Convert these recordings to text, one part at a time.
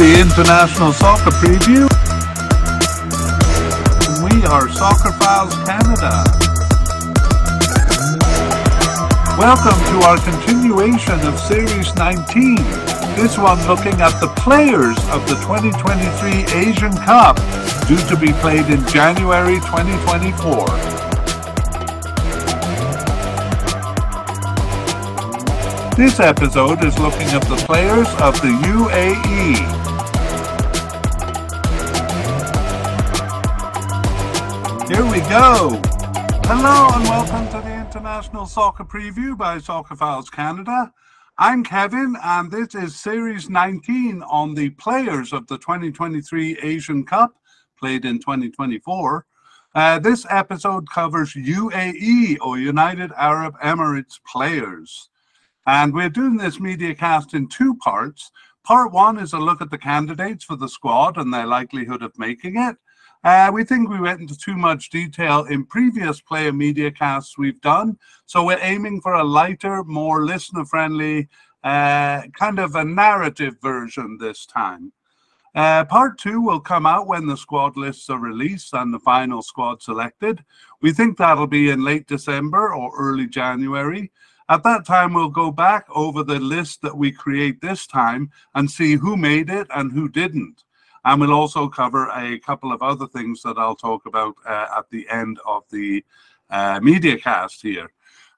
the International Soccer Preview. We are Soccerphiles Canada. Welcome to our continuation of Series 19. This one looking at the players of the 2023 Asian Cup, due to be played in January 2024. This episode is looking at the players of the UAE. Here we go. Hello and welcome to the International Soccer Preview by Soccerphiles Canada. I'm Kevin, and this is Series 19 on the players of the 2023 Asian Cup, played in 2024. Uh, this episode covers UAE or United Arab Emirates players. And we're doing this media cast in two parts. Part one is a look at the candidates for the squad and their likelihood of making it. Uh, we think we went into too much detail in previous player media casts we've done. So we're aiming for a lighter, more listener friendly, uh, kind of a narrative version this time. Uh, part two will come out when the squad lists are released and the final squad selected. We think that'll be in late December or early January. At that time, we'll go back over the list that we create this time and see who made it and who didn't. And we'll also cover a couple of other things that I'll talk about uh, at the end of the uh, media cast here.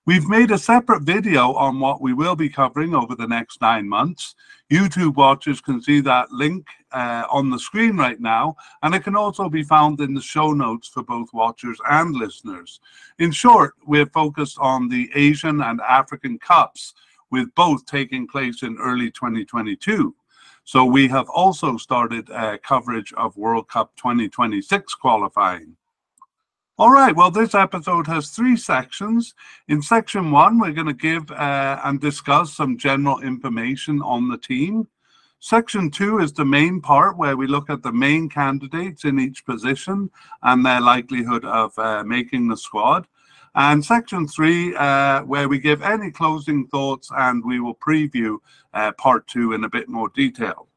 We've made a separate video on what we will be covering over the next nine months. YouTube watchers can see that link uh, on the screen right now, and it can also be found in the show notes for both watchers and listeners. In short, we're focused on the Asian and African Cups, with both taking place in early 2022. So we have also started uh, coverage of World Cup 2026 qualifying. All right, well, this episode has three sections. In section one, we're going to give uh, and discuss some general information on the team. Section two is the main part where we look at the main candidates in each position and their likelihood of uh, making the squad. And section three, uh, where we give any closing thoughts and we will preview uh, part two in a bit more detail.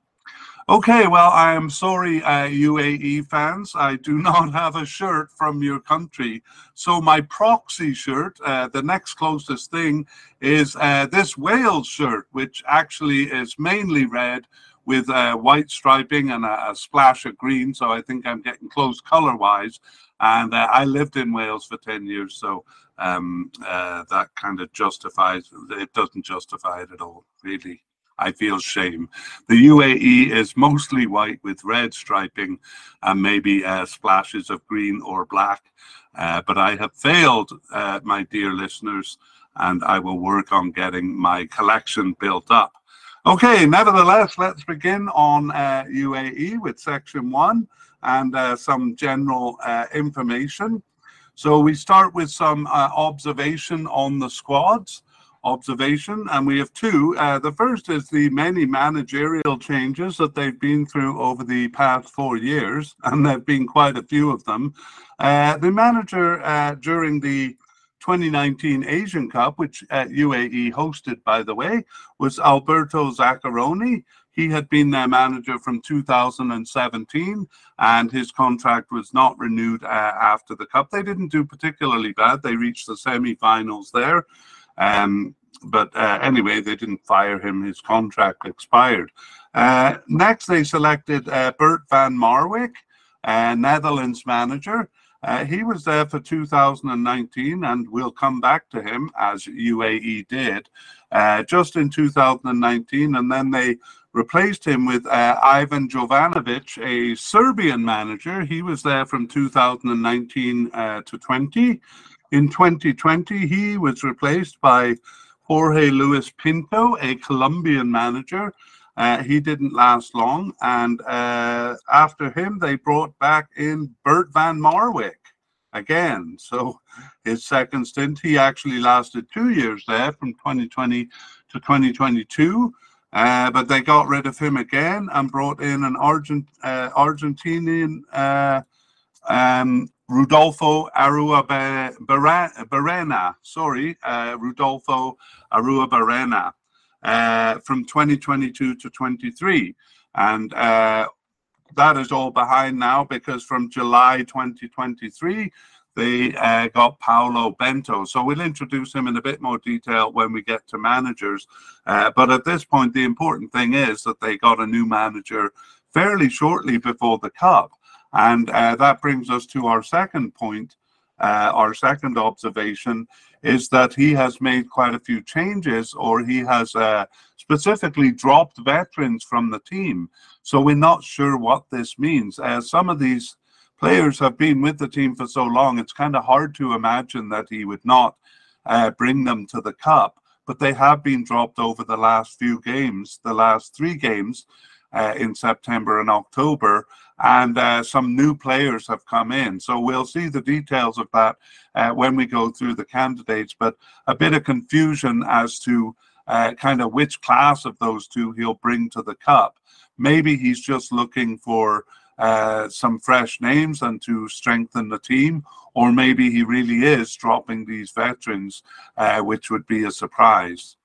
Okay, well, I am sorry, uh, UAE fans. I do not have a shirt from your country. So, my proxy shirt, uh, the next closest thing, is uh, this Wales shirt, which actually is mainly red with uh, white striping and a, a, splash of green. So, I think I'm getting close color wise. And uh, I lived in Wales for 10 years. So, um, uh, that kind of justifies it, doesn't justify it at all, really. I feel shame. The UAE is mostly white with red striping and maybe uh, splashes of green or black. Uh, but I have failed, uh, my dear listeners, and I will work on getting my collection built up. Okay, nevertheless, let's begin on UAE uh, with section one and uh, some general uh, information. So we start with some observation on the squads observation, and we have two. Uh, the first is the many managerial changes that they've been through over the past four years, and there have been quite a few of them. Uh, the manager uh, during the 2019 Asian Cup, which UAE hosted, by the way, was Alberto Zaccheroni. He had been their manager from 2017, and his contract was not renewed uh, after the Cup. They didn't do particularly bad. They reached the semi finals there. Um, but uh, anyway, they didn't fire him. His contract expired. Uh, next, they selected uh, Bert van Marwijk, Netherlands manager. Uh, he was there for 2019, and we'll come back to him as UAE did uh, just in 2019. And then they replaced him with uh, Ivan Jovanovic, a Serbian manager. He was there from 2019 to 20. In 2020, he was replaced by Jorge Luis Pinto, a Colombian manager. Uh, he didn't last long. And uh, after him, they brought back in Bert van Marwijk again. So his second stint, he actually lasted two years there from 2020 to 2022. Uh, but they got rid of him again and brought in an Argent, uh, Argentinian uh, um, Rudolfo Arua Barrena, sorry, uh, Rudolfo Arua Barrena uh, from 2022 to 23. And that is all behind now because from July 2023, they uh, got Paulo Bento. So we'll introduce him in a bit more detail when we get to managers. Uh, but at this point, the important thing is that they got a new manager fairly shortly before the Cup. And uh, that brings us to our second point. Uh, our second observation is that he has made quite a few changes or he has uh, specifically dropped veterans from the team. So we're not sure what this means. Uh, some of these players have been with the team for so long, it's kind of hard to imagine that he would not uh, bring them to the cup. But they have been dropped over the last few games, the last three games uh, in September and October, and uh, some new players have come in. So we'll see the details of that uh, when we go through the candidates. But a bit of confusion as to uh, kind of which class of those two he'll bring to the cup. Maybe he's just looking for uh, some fresh names and to strengthen the team, or maybe he really is dropping these veterans, uh, which would be a surprise.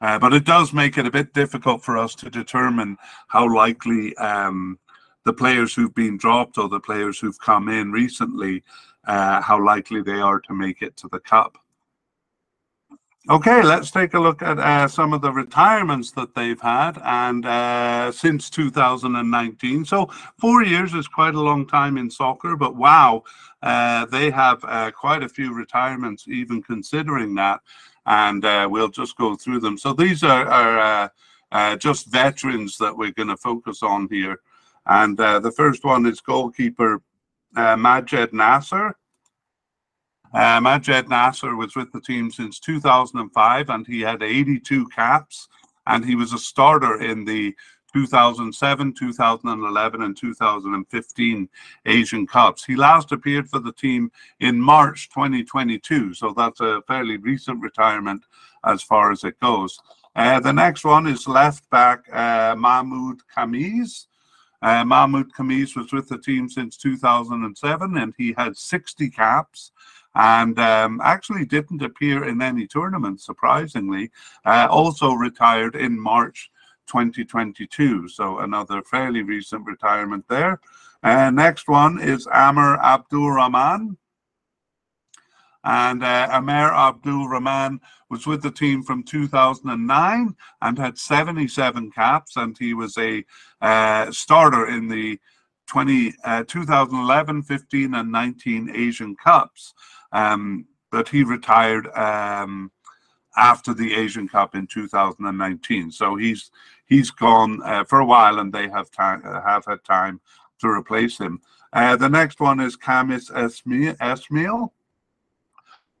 Uh, but it does make it a bit difficult for us to determine how likely um, the players who've been dropped or the players who've come in recently, uh, how likely they are to make it to the cup. Okay, let's take a look at uh, some of the retirements that they've had and uh, since 2019. So four years is quite a long time in soccer, but wow, uh, they have uh, quite a few retirements, even considering that. And uh, we'll just go through them. So these are, are uh, just veterans that we're going to focus on here. And the first one is goalkeeper Majed Nasser. Uh, Majed Nasser was with the team since 2005 and he had 82 caps and he was a starter in the 2007, 2011, and 2015 Asian Cups. He last appeared for the team in March 2022, so that's a fairly recent retirement as far as it goes. Uh, the next one is left back uh, Mahmoud Khamis. Uh, Mahmoud Khamis was with the team since 2007 and he had 60 caps and um, actually didn't appear in any tournament, surprisingly. Uh, also retired in March 2022, so another fairly recent retirement there. Uh, next one is Amir Abdul Rahman. And uh, Amir Abdul Rahman was with the team from 2009 and had 77 caps, and he was a uh, starter in the 20, uh, 2011, 15, and 19 Asian Cups. Um, but he retired um, after the Asian Cup in 2019. So he's he's gone uh, for a while, and they have time have had time to replace him. Uh, the next one is Kamis Esmail.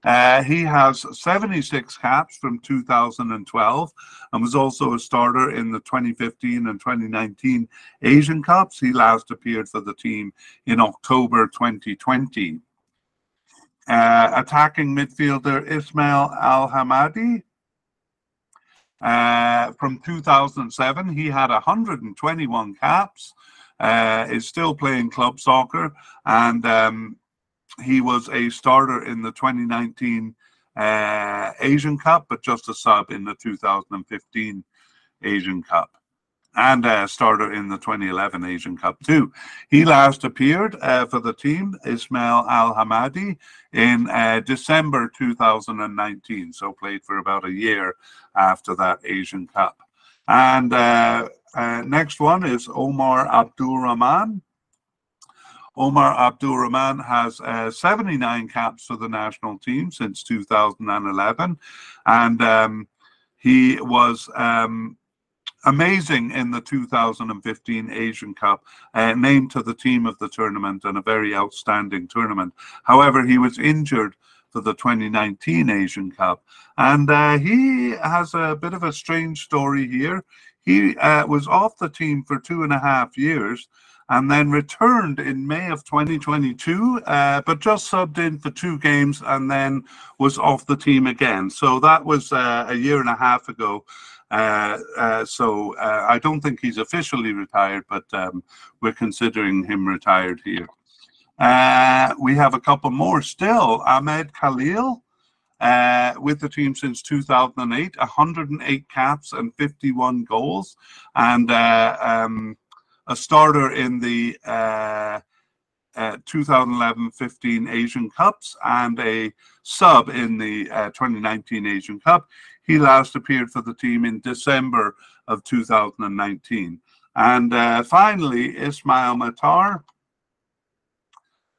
Uh, he has 76 caps from 2012 and was also a starter in the 2015 and 2019 Asian Cups. He last appeared for the team in October 2020. Uh, attacking midfielder Ismail Al Hamadi. Uh, from 2007, he had 121 caps. Uh, is still playing club soccer, and um, he was a starter in the 2019 uh, Asian Cup, but just a sub in the 2015 Asian Cup and uh, starter in the 2011 Asian Cup too. He last appeared uh, for the team, Ismail Al Hamadi, in uh, December 2019, so played for about a year after that Asian Cup. And uh, uh, next one is Omar Abdul Rahman. Omar Abdul Rahman has uh, 79 caps for the national team since 2011, and um, he was um, amazing in the 2015 Asian Cup, uh, named to the team of the tournament and a very outstanding tournament. However, he was injured for the 2019 Asian Cup, and uh, he has a bit of a strange story here. He uh, was off the team for two and a half years and then returned in May of 2022, uh, but just subbed in for two games and then was off the team again. So that was uh, a year and a half ago. Uh, uh, so uh, I don't think he's officially retired, but um, we're considering him retired here. Uh, we have a couple more still. Ahmed Khalil. uh, with the team since 2008, 108 caps and 51 goals, and uh, um, a starter in the uh, 2011-15 Asian Cups and a sub in the uh, 2019 Asian Cup. He last appeared for the team in December of 2019. And uh, finally, Ismail Matar,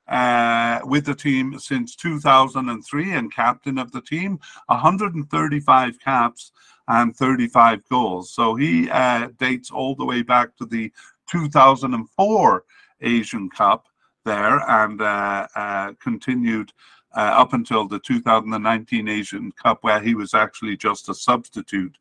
uh, with the team since 2003 and captain of the team, 135 caps and 35 goals. So he uh, dates all the way back to the 2004 Asian Cup there and uh, uh continued uh, up until the 2019 Asian Cup, where he was actually just a substitute.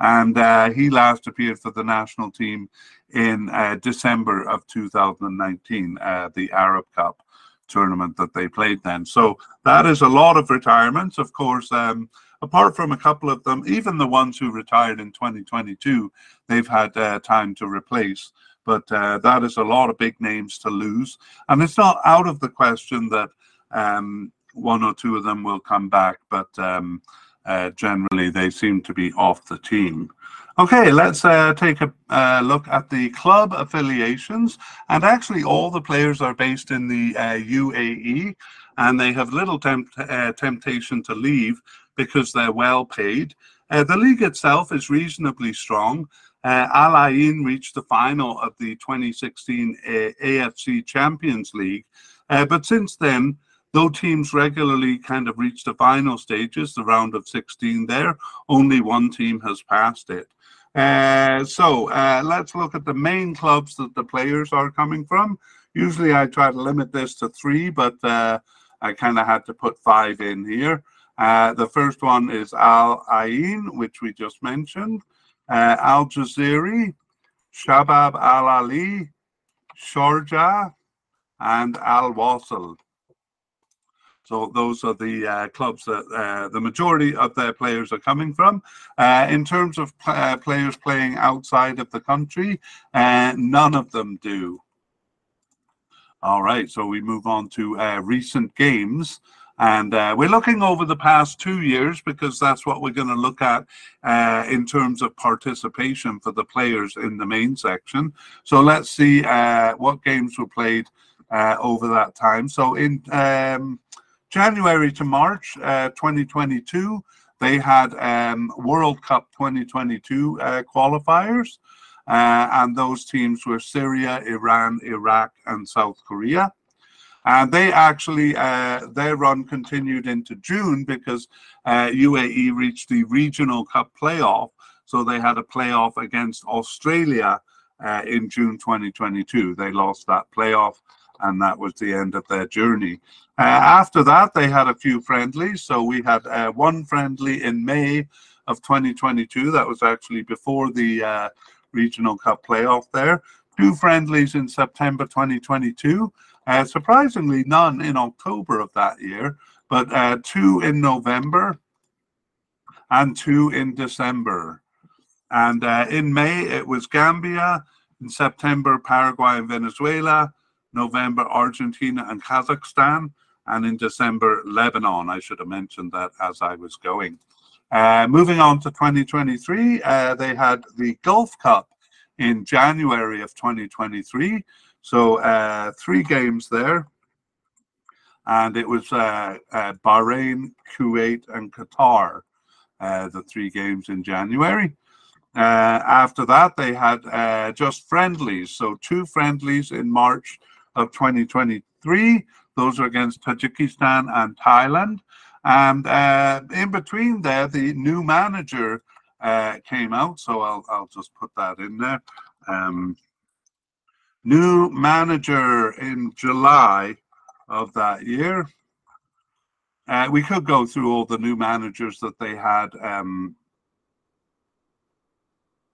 And uh, he last appeared for the national team in December of 2019, the Arab Cup tournament that they played then. So that is a lot of retirements. Of course, um, apart from a couple of them, even the ones who retired in 2022, they've had uh, time to replace. But uh, that is a lot of big names to lose. And it's not out of the question that um, one or two of them will come back, but um, uh, generally they seem to be off the team. Okay, let's uh, take a uh, look at the club affiliations. And actually, all the players are based in the uh, UAE, and they have little uh, temptation to leave because they're well paid. Uh, the league itself is reasonably strong. Uh, Al Ain reached the final of the 2016 AFC Champions League, but since then, though teams regularly kind of reach the final stages, the round of 16 there, only one team has passed it. Uh, so uh, let's look at the main clubs that the players are coming from. Usually I try to limit this to three, but uh, I kind of had to put five in here. Uh, the first one is Al Ain, which we just mentioned, uh, Al Jazira, Shabab Al Ahli, Sharjah, and Al Wasl. So those are the uh, clubs that uh, the majority of their players are coming from. Uh, in terms of pl uh, players playing outside of the country, uh, none of them do. All right, so we move on to uh, recent games. And we're looking over the past two years because that's what we're going to look at in terms of participation for the players in the main section. So let's see what games were played over that time. So in um, January to March uh, 2022, they had um, World Cup 2022 uh, qualifiers, uh, and those teams were Syria, Iran, Iraq, and South Korea. And they actually, uh, their run continued into June because UAE uh, reached the Regional Cup playoff. So they had a playoff against Australia uh, in June 2022. They lost that playoff and that was the end of their journey. Uh, after that, they had a few friendlies. So we had uh, one friendly in May of 2022. That was actually before the uh, Regional Cup playoff there. Two friendlies in September 2022. Uh, surprisingly, none in October of that year, but uh, two in November and two in December. And uh, in May, it was Gambia. In September, Paraguay and Venezuela. November, Argentina and Kazakhstan, and in December, Lebanon. I should have mentioned that as I was going. Uh, moving on to 2023, uh, they had the Gulf Cup in January of 2023. So uh, three games there. And it was uh, uh, Bahrain, Kuwait, and Qatar, uh, the three games in January. after that, they had just friendlies. So two friendlies in March of 2023. Those are against Tajikistan and Thailand. And uh, in between there, the new manager uh, came out. So I'll, I'll just put that in there. Um, new manager in July of that year. Uh, we could go through all the new managers that they had um,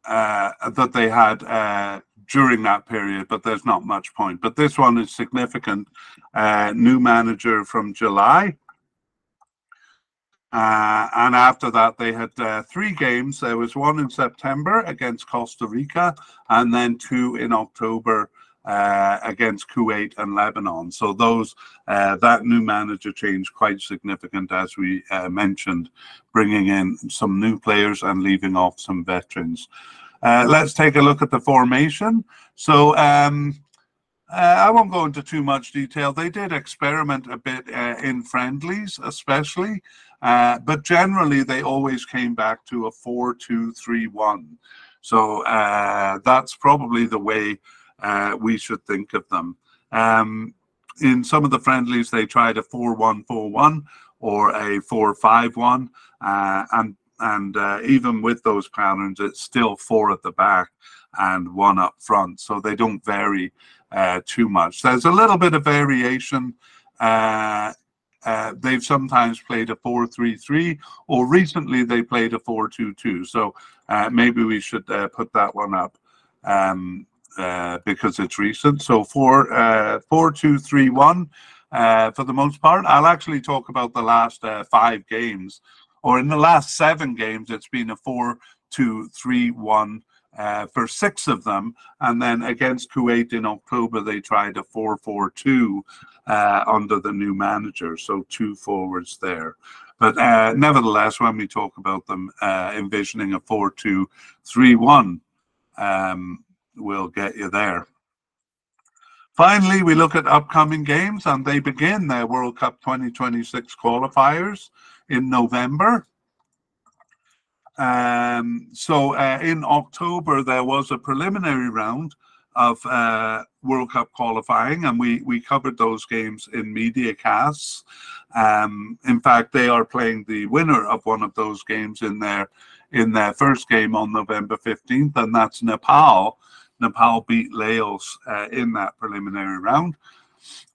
uh, that they had uh, during that period, but there's not much point. But this one is significant. Uh, new manager from July. Uh, and after that, they had uh, three games. There was one in September against Costa Rica, and then two in October uh, against Kuwait and Lebanon. So those uh, that new manager change quite significant, as we uh, mentioned, bringing in some new players and leaving off some veterans. Uh, let's take a look at the formation. So um, uh, I won't go into too much detail. They did experiment a bit uh, in friendlies, especially, but generally they always came back to a four-two-three-one. So that's probably the way uh, we should think of them. Um, in some of the friendlies, they tried a 4 1 4 1 or a 4 5 1. Uh, and and uh, even with those patterns, it's still four at the back and one up front. So they don't vary uh, too much. There's a little bit of variation. Uh, uh, they've sometimes played a 4-3-3 or recently they played a 4-2-2 so uh, maybe we should uh, put that one up um, uh, because it's recent. So four, uh, four, two, three, one. For the most part, I'll actually talk about the last five games, or in the last seven games, it's been a four, two, three, one. Uh, for six of them, and then against Kuwait in October, they tried a 4 4 2 uh, under the new manager, so two forwards there. But nevertheless, when we talk about them envisioning a 4 2 3 1, um, will get you there. Finally, we look at upcoming games, and they begin their World Cup 2026 qualifiers in November. Um, so uh, in October, there was a preliminary round of uh, World Cup qualifying, and we, we covered those games in media casts. Um, in fact, they are playing the winner of one of those games in their in their first game on November 15th, and that's Nepal Nepal beat Laos uh, in that preliminary round,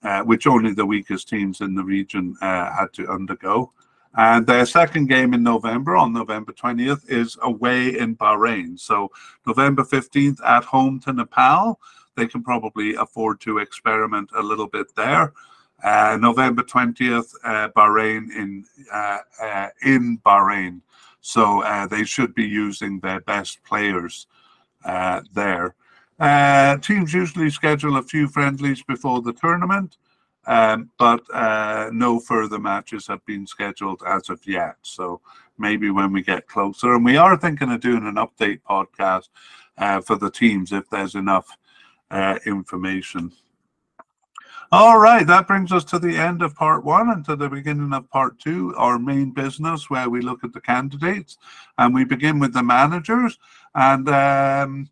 uh, which only the weakest teams in the region uh, had to undergo. And their second game in November, on November 20th, is away in Bahrain. So November 15th at home to Nepal. They can probably afford to experiment a little bit there. Uh, November 20th, uh, Bahrain in uh, uh, in Bahrain. So uh, they should be using their best players uh, there. Teams usually schedule a few friendlies before the tournament, um, but uh, no further matches have been scheduled as of yet. So maybe when we get closer, and we are thinking of doing an update podcast uh, for the teams if there's enough uh, information. All right, that brings us to the end of part one and to the beginning of part two, our main business, where we look at the candidates and we begin with the managers. And um,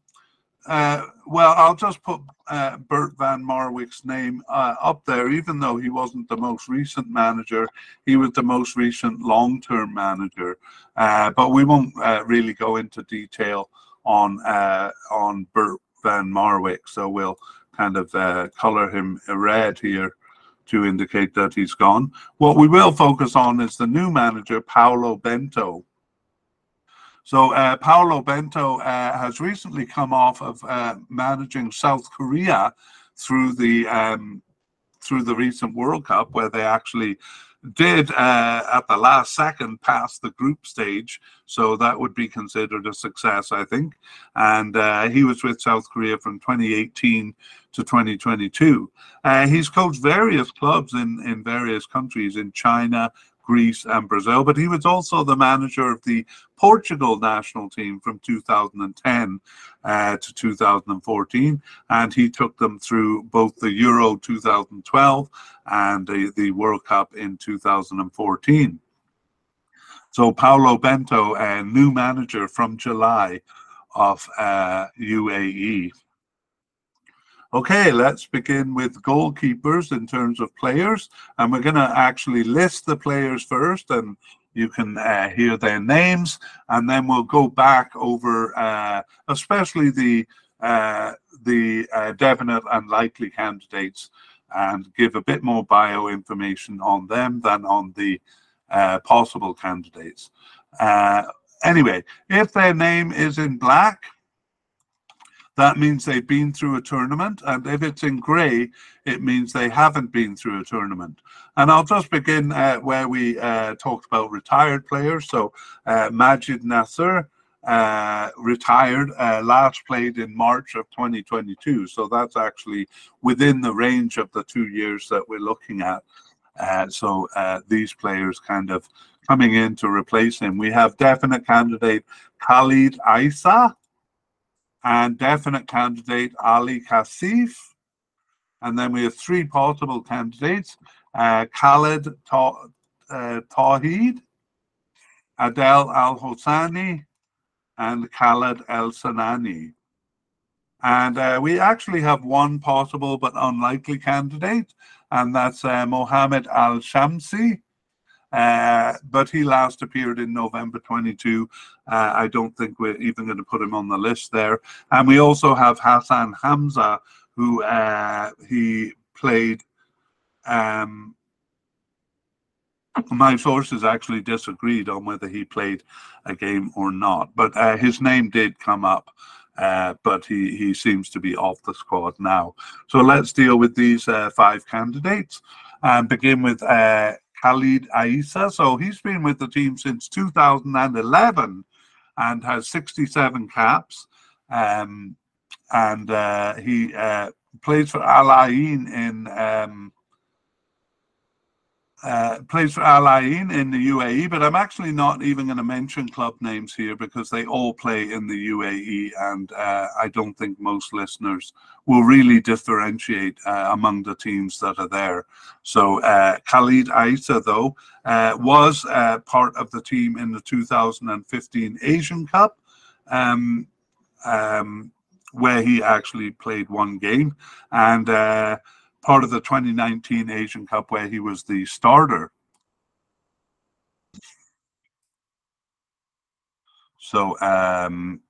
uh, well, I'll just put uh, Bert van Marwijk's name uh, up there, even though he wasn't the most recent manager. He was the most recent long-term manager, uh, but we won't uh, really go into detail on uh, on Bert van Marwijk. So we'll kind of color him red here to indicate that he's gone. What we will focus on is the new manager, Paulo Bento. So uh, Paulo Bento uh, has recently come off of uh, managing South Korea through the um, through the recent World Cup, where they actually did uh, at the last second pass the group stage. So that would be considered a success, I think. And uh, he was with South Korea from 2018 to 2022. Uh, he's coached various clubs in in various countries in China, Greece, and Brazil. But he was also the manager of the Portugal national team from 2010 uh, to 2014, and he took them through both the Euro 2012 and the, the World Cup in 2014. So Paulo Bento, a new manager from July of uh, UAE. Okay, let's begin with goalkeepers in terms of players. And we're going to actually list the players first and you can uh, hear their names. And then we'll go back over uh, especially the, uh, the uh, definite and likely candidates and give a bit more bio information on them than on the uh, possible candidates. Uh, anyway, if their name is in black, that means they've been through a tournament. And if it's in grey, it means they haven't been through a tournament. And I'll just begin uh, where we uh, talked about retired players. So uh, Majid Nasser, uh, retired, uh, last played in March of 2022. So that's actually within the range of the two years that we're looking at. Uh, so uh, these players kind of coming in to replace him. We have definite candidate Khalid Isa and definite candidate Ali Kasif. And then we have three possible candidates uh, Khalid Ta- uh, Tawheed, Adel Al Hosani, and Khaled El Sanani. And uh, we actually have one possible but unlikely candidate, and that's uh, Mohammed Al Shamsi. Uh, but he last appeared in November 22. Uh, I don't think we're even going to put him on the list there. And we also have Hassan Hamza, who uh, he played. Um, my sources actually disagreed on whether he played a game or not, but uh, his name did come up. Uh, but he, he seems to be off the squad now. So let's deal with these uh, five candidates and begin with uh, Khalid Aissa. So he's been with the team since 2011 and has 67 caps. Um, and uh, he uh, plays for Al Ain in um, uh, plays for Al Ain in the UAE, but I'm actually not even going to mention club names here because they all play in the UAE, and uh, I don't think most listeners will really differentiate uh, among the teams that are there. So uh, Khalid Aisa, though, uh, was uh, part of the team in the 2015 Asian Cup. Um, um, where he actually played one game, and part of the 2019 Asian Cup where he was the starter. So um,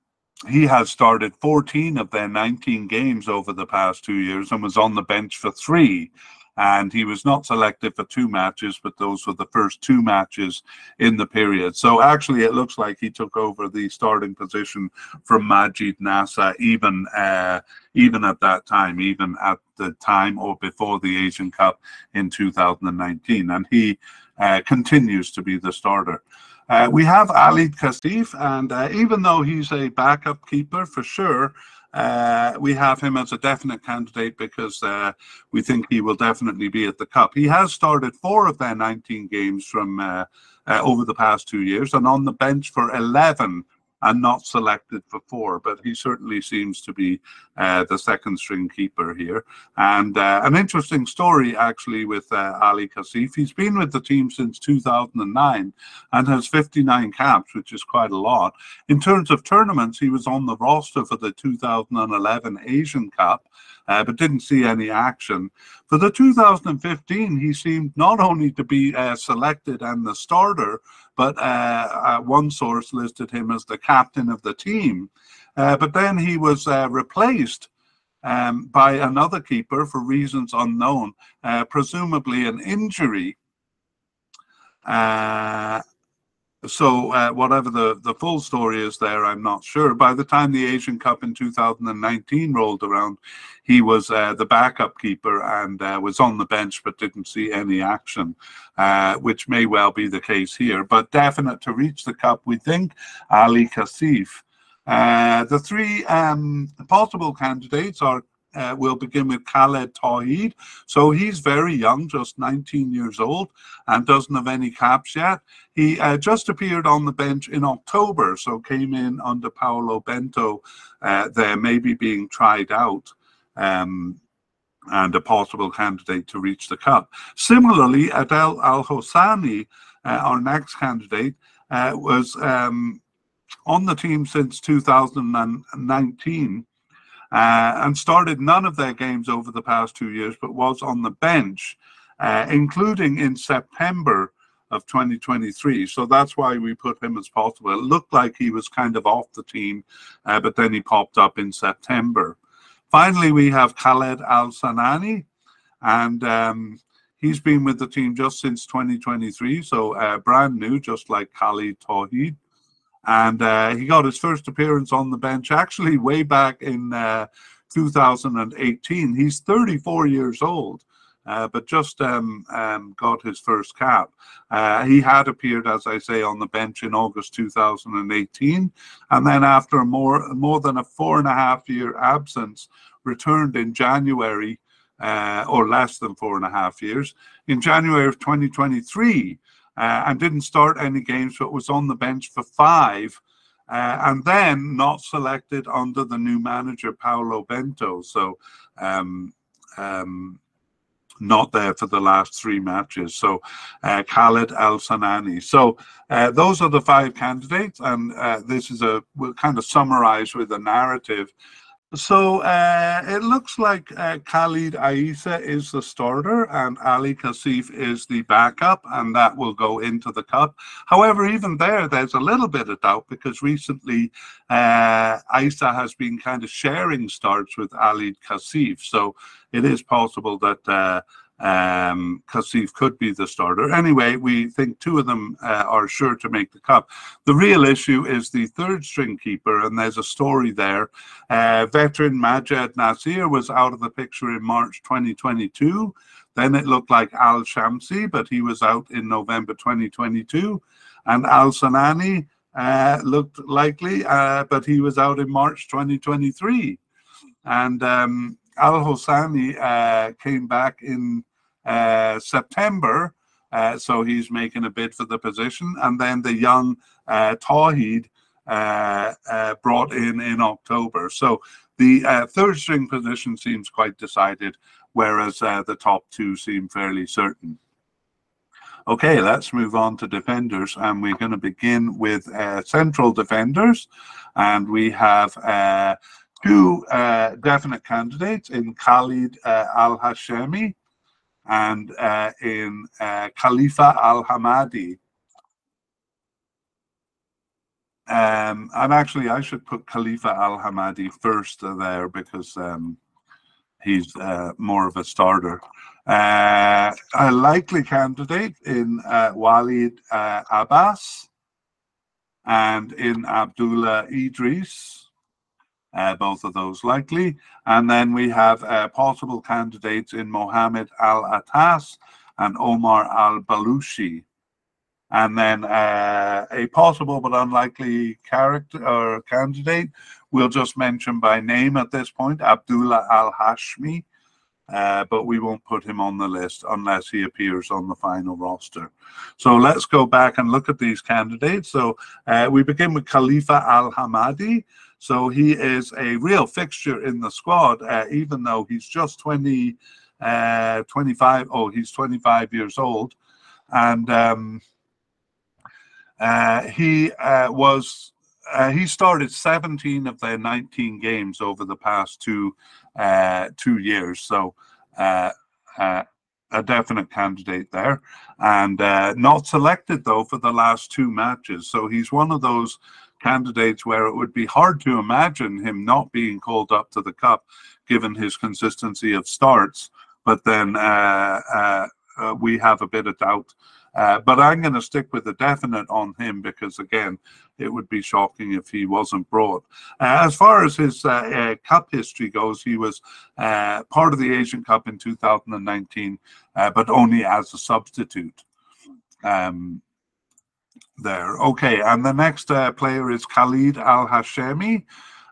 he has started 14 of their 19 games over the past two years and was on the bench for three and he was not selected for two matches, but those were the first two matches in the period. So actually, it looks like he took over the starting position from Majid Nasser, even uh, even at that time, even at the time or before the Asian Cup in 2019, and he uh, continues to be the starter. Uh, we have Ali Kasif, and uh, even though he's a backup keeper for sure, uh, we have him as a definite candidate because uh, we think he will definitely be at the Cup. He has started four of their 19 games from uh, uh, over the past two years and on the bench for 11 and not selected for four, but he certainly seems to be uh, the second string keeper here. And uh, an interesting story actually with uh, Ali Kasif. He's been with the team since 2009 and has 59 caps, which is quite a lot. In terms of tournaments, he was on the roster for the 2011 Asian Cup. Uh, but didn't see any action. For the 2015, he seemed not only to be uh, selected and the starter, but uh, uh, one source listed him as the captain of the team. Uh, but then he was uh, replaced um, by another keeper for reasons unknown, presumably an injury. So uh, whatever the, the full story is there, I'm not sure. By the time the Asian Cup in 2019 rolled around, he was uh, the backup keeper and uh, was on the bench but didn't see any action, uh, which may well be the case here. But definite to reach the cup, we think Ali Kasif. Uh, the three um, possible candidates are uh, we'll begin with Khaled Tawheed. So he's very young, just 19 years old, and doesn't have any caps yet. He uh, just appeared on the bench in October, so came in under Paulo Bento uh, there, maybe being tried out. Um, and a possible candidate to reach the cup. Similarly, Adel Al Hosani, uh, our next candidate, uh, was um, on the team since 2019 uh, and started none of their games over the past two years, but was on the bench, uh, including in September of 2023. So that's why we put him as possible. It looked like he was kind of off the team, uh, but then he popped up in September. Finally, we have Khaled Al Sanani, and um, he's been with the team just since 2023, so uh, brand new, just like Khalid Tawheed and uh, he got his first appearance on the bench actually way back in uh, 2018. He's 34 years old, uh, but just um, um, got his first cap. Uh, he had appeared, as I say, on the bench in August 2018, and then after more more than a four and a half year absence, returned in January, uh, or less than four and a half years, in January of 2023, uh, and didn't start any games, but was on the bench for five. Uh, and then not selected under the new manager Paulo Bento. So um, um, not there for the last three matches. So uh, Khalid Al Sanani. So uh, those are the five candidates, and uh, this is a we'll kind of summarize with a narrative. So uh, it looks like uh, Khalid Aisa is the starter and Ali Kasif is the backup, and that will go into the cup. However, even there, there's a little bit of doubt because recently uh, Aisa has been kind of sharing starts with Ali Kasif. So it is possible that um, Kasif could be the starter. Anyway, we think two of them uh, are sure to make the cup. The real issue is the third string keeper, and there's a story there. Uh, veteran Majed Nasir was out of the picture in March 2022. Then it looked like Al Shamsi, but he was out in November 2022. And Al Sanani uh, looked likely, uh, but he was out in March 2023. And um, Al Hosani uh, came back in September, uh, so he's making a bid for the position. And then the young uh, Tawhid uh, uh, brought in in October. So the third string position seems quite decided, whereas the top two seem fairly certain. Okay, let's move on to defenders, and we're going to begin with uh, central defenders, and we have uh, two uh, definite candidates in Khalid uh, Al Hashemi and uh, in uh, Khalifa Al Hamadi. Um, and actually, I should put Khalifa Al Hamadi first there because um, he's uh, more of a starter. Uh, a likely candidate in Walid Abbas and in Abdullah Idris uh, both of those likely. And then we have uh, possible candidates in Mohammed Al Atas and Omar Al Balushi. And then uh, a possible but unlikely character or candidate, we'll just mention by name at this point Abdullah Al Hashmi. Uh, but we won't put him on the list unless he appears on the final roster. So let's go back and look at these candidates. So uh, we begin with Khalifa Al Hamadi. So he is a real fixture in the squad, uh, even though he's just 20, uh, 25. Oh, he's 25 years old. And um, uh, he uh, was, uh, he started 17 of their 19 games over the past two, uh, two years. So, a definite candidate there, and not selected though for the last two matches. So he's one of those candidates where it would be hard to imagine him not being called up to the cup given his consistency of starts. But then uh, uh, uh, we have a bit of doubt. Uh, but I'm going to stick with the definite on him because, again, it would be shocking if he wasn't brought. Uh, as far as his uh, cup history goes, he was part of the Asian Cup in 2019, but only as a substitute. Um, there. Okay, and the next uh, player is Khalid Al Hashemi,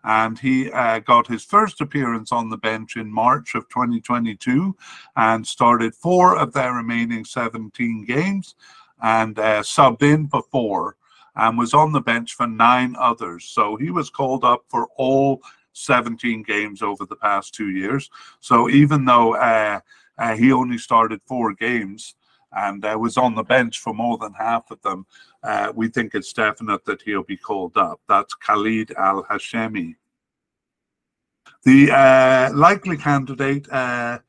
and he uh, got his first appearance on the bench in March of 2022 and started four of their remaining 17 games and uh, subbed in for four and was on the bench for nine others. So he was called up for all 17 games over the past two years. So even though uh, uh, he only started four games, and uh, was on the bench for more than half of them, uh, we think it's definite that he'll be called up. That's Khalid Al Hashemi. The uh, likely candidate, uh,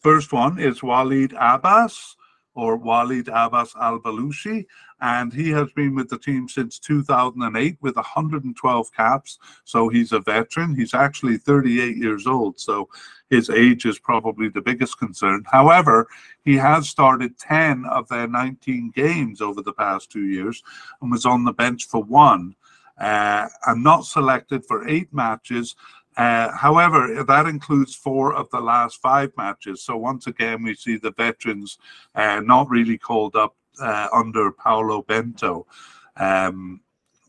first one, is Walid Abbas or Walid Abbas Al Balushi, and he has been with the team since 2008 with 112 caps. So he's a veteran. He's actually 38 years old, so his age is probably the biggest concern. However, he has started 10 of their 19 games over the past two years and was on the bench for one. Uh, and not selected for eight matches Uh, however, that includes four of the last five matches. So once again, we see the veterans uh, not really called up uh, under Paulo Bento. Um,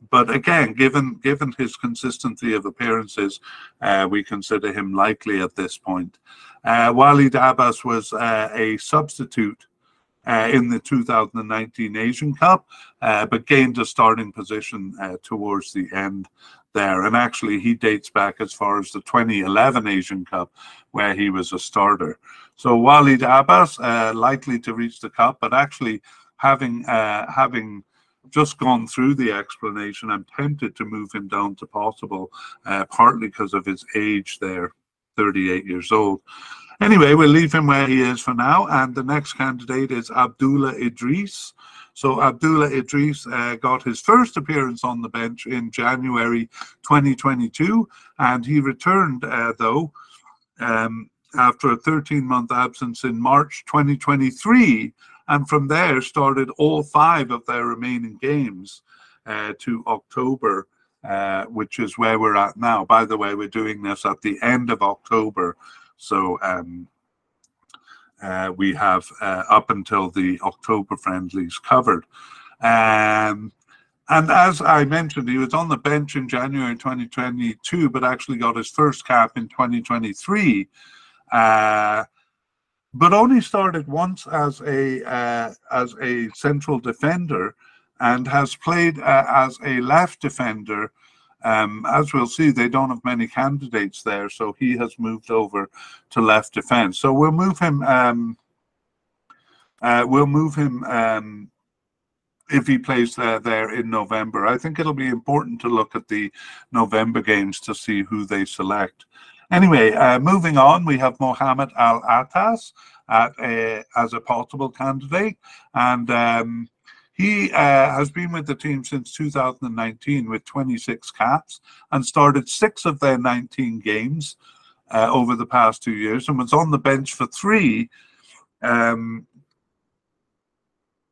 but again, given given his consistency of appearances, uh, we consider him likely at this point. Uh, Walid Abbas was uh, a substitute uh, in the 2019 Asian Cup, uh, but gained a starting position uh, towards the end there. And actually, he dates back as far as the 2011 Asian Cup, where he was a starter. So Walid Abbas likely to reach the cup, but actually having having just gone through the explanation, I'm tempted to move him down to possible, uh, partly because of his age there, 38 years old. Anyway, we'll leave him where he is for now. And the next candidate is Abdullah Idris. So Abdullah Idris uh, got his first appearance on the bench in January 2022, and he returned, uh, though, um, after a 13 month absence in March 2023 and from there started all five of their remaining games uh, to October, uh, which is where we're at now. By the way, we're doing this at the end of October, so um, uh, we have uh, up until the October friendlies covered. Um, and as I mentioned, he was on the bench in January 2022, but actually got his first cap in 2023. Uh, but only started once as a uh, as a central defender and has played uh, as a left defender. Um, as we'll see, they don't have many candidates there, so he has moved over to left defense. So we'll move him. Um, uh, we'll move him um, if he plays there there in November. I think it'll be important to look at the November games to see who they select. Anyway, uh, moving on, we have Mohamed Al Atas at a, as a possible candidate, and um, he uh, has been with the team since 2019 with 26 caps and started six of their 19 games uh, over the past two years and was on the bench for three, um,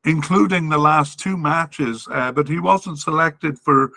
including the last two matches. Uh, but he wasn't selected for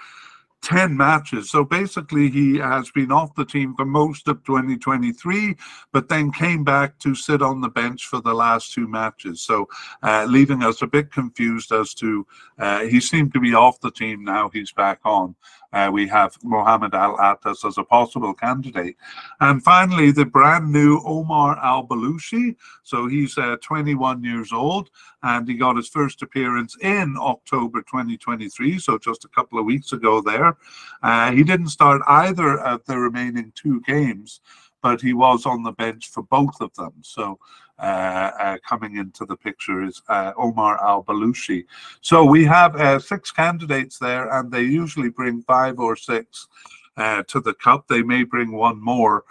10 matches. So basically, he has been off the team for most of 2023, but then came back to sit on the bench for the last two matches. So uh, leaving us a bit confused as to uh, he seemed to be off the team now, he's back on uh, we have Mohamed Al Atas as a possible candidate. And finally, the brand new Omar Al Balushi. So he's uh, 21 years old and he got his first appearance in October 2023, so just a couple of weeks ago there. Uh, he didn't start either of the remaining two games, but he was on the bench for both of them. So uh, uh, coming into the picture is uh, Omar Al Balushi. So we have six candidates there, and they usually bring five or six to the cup. They may bring one more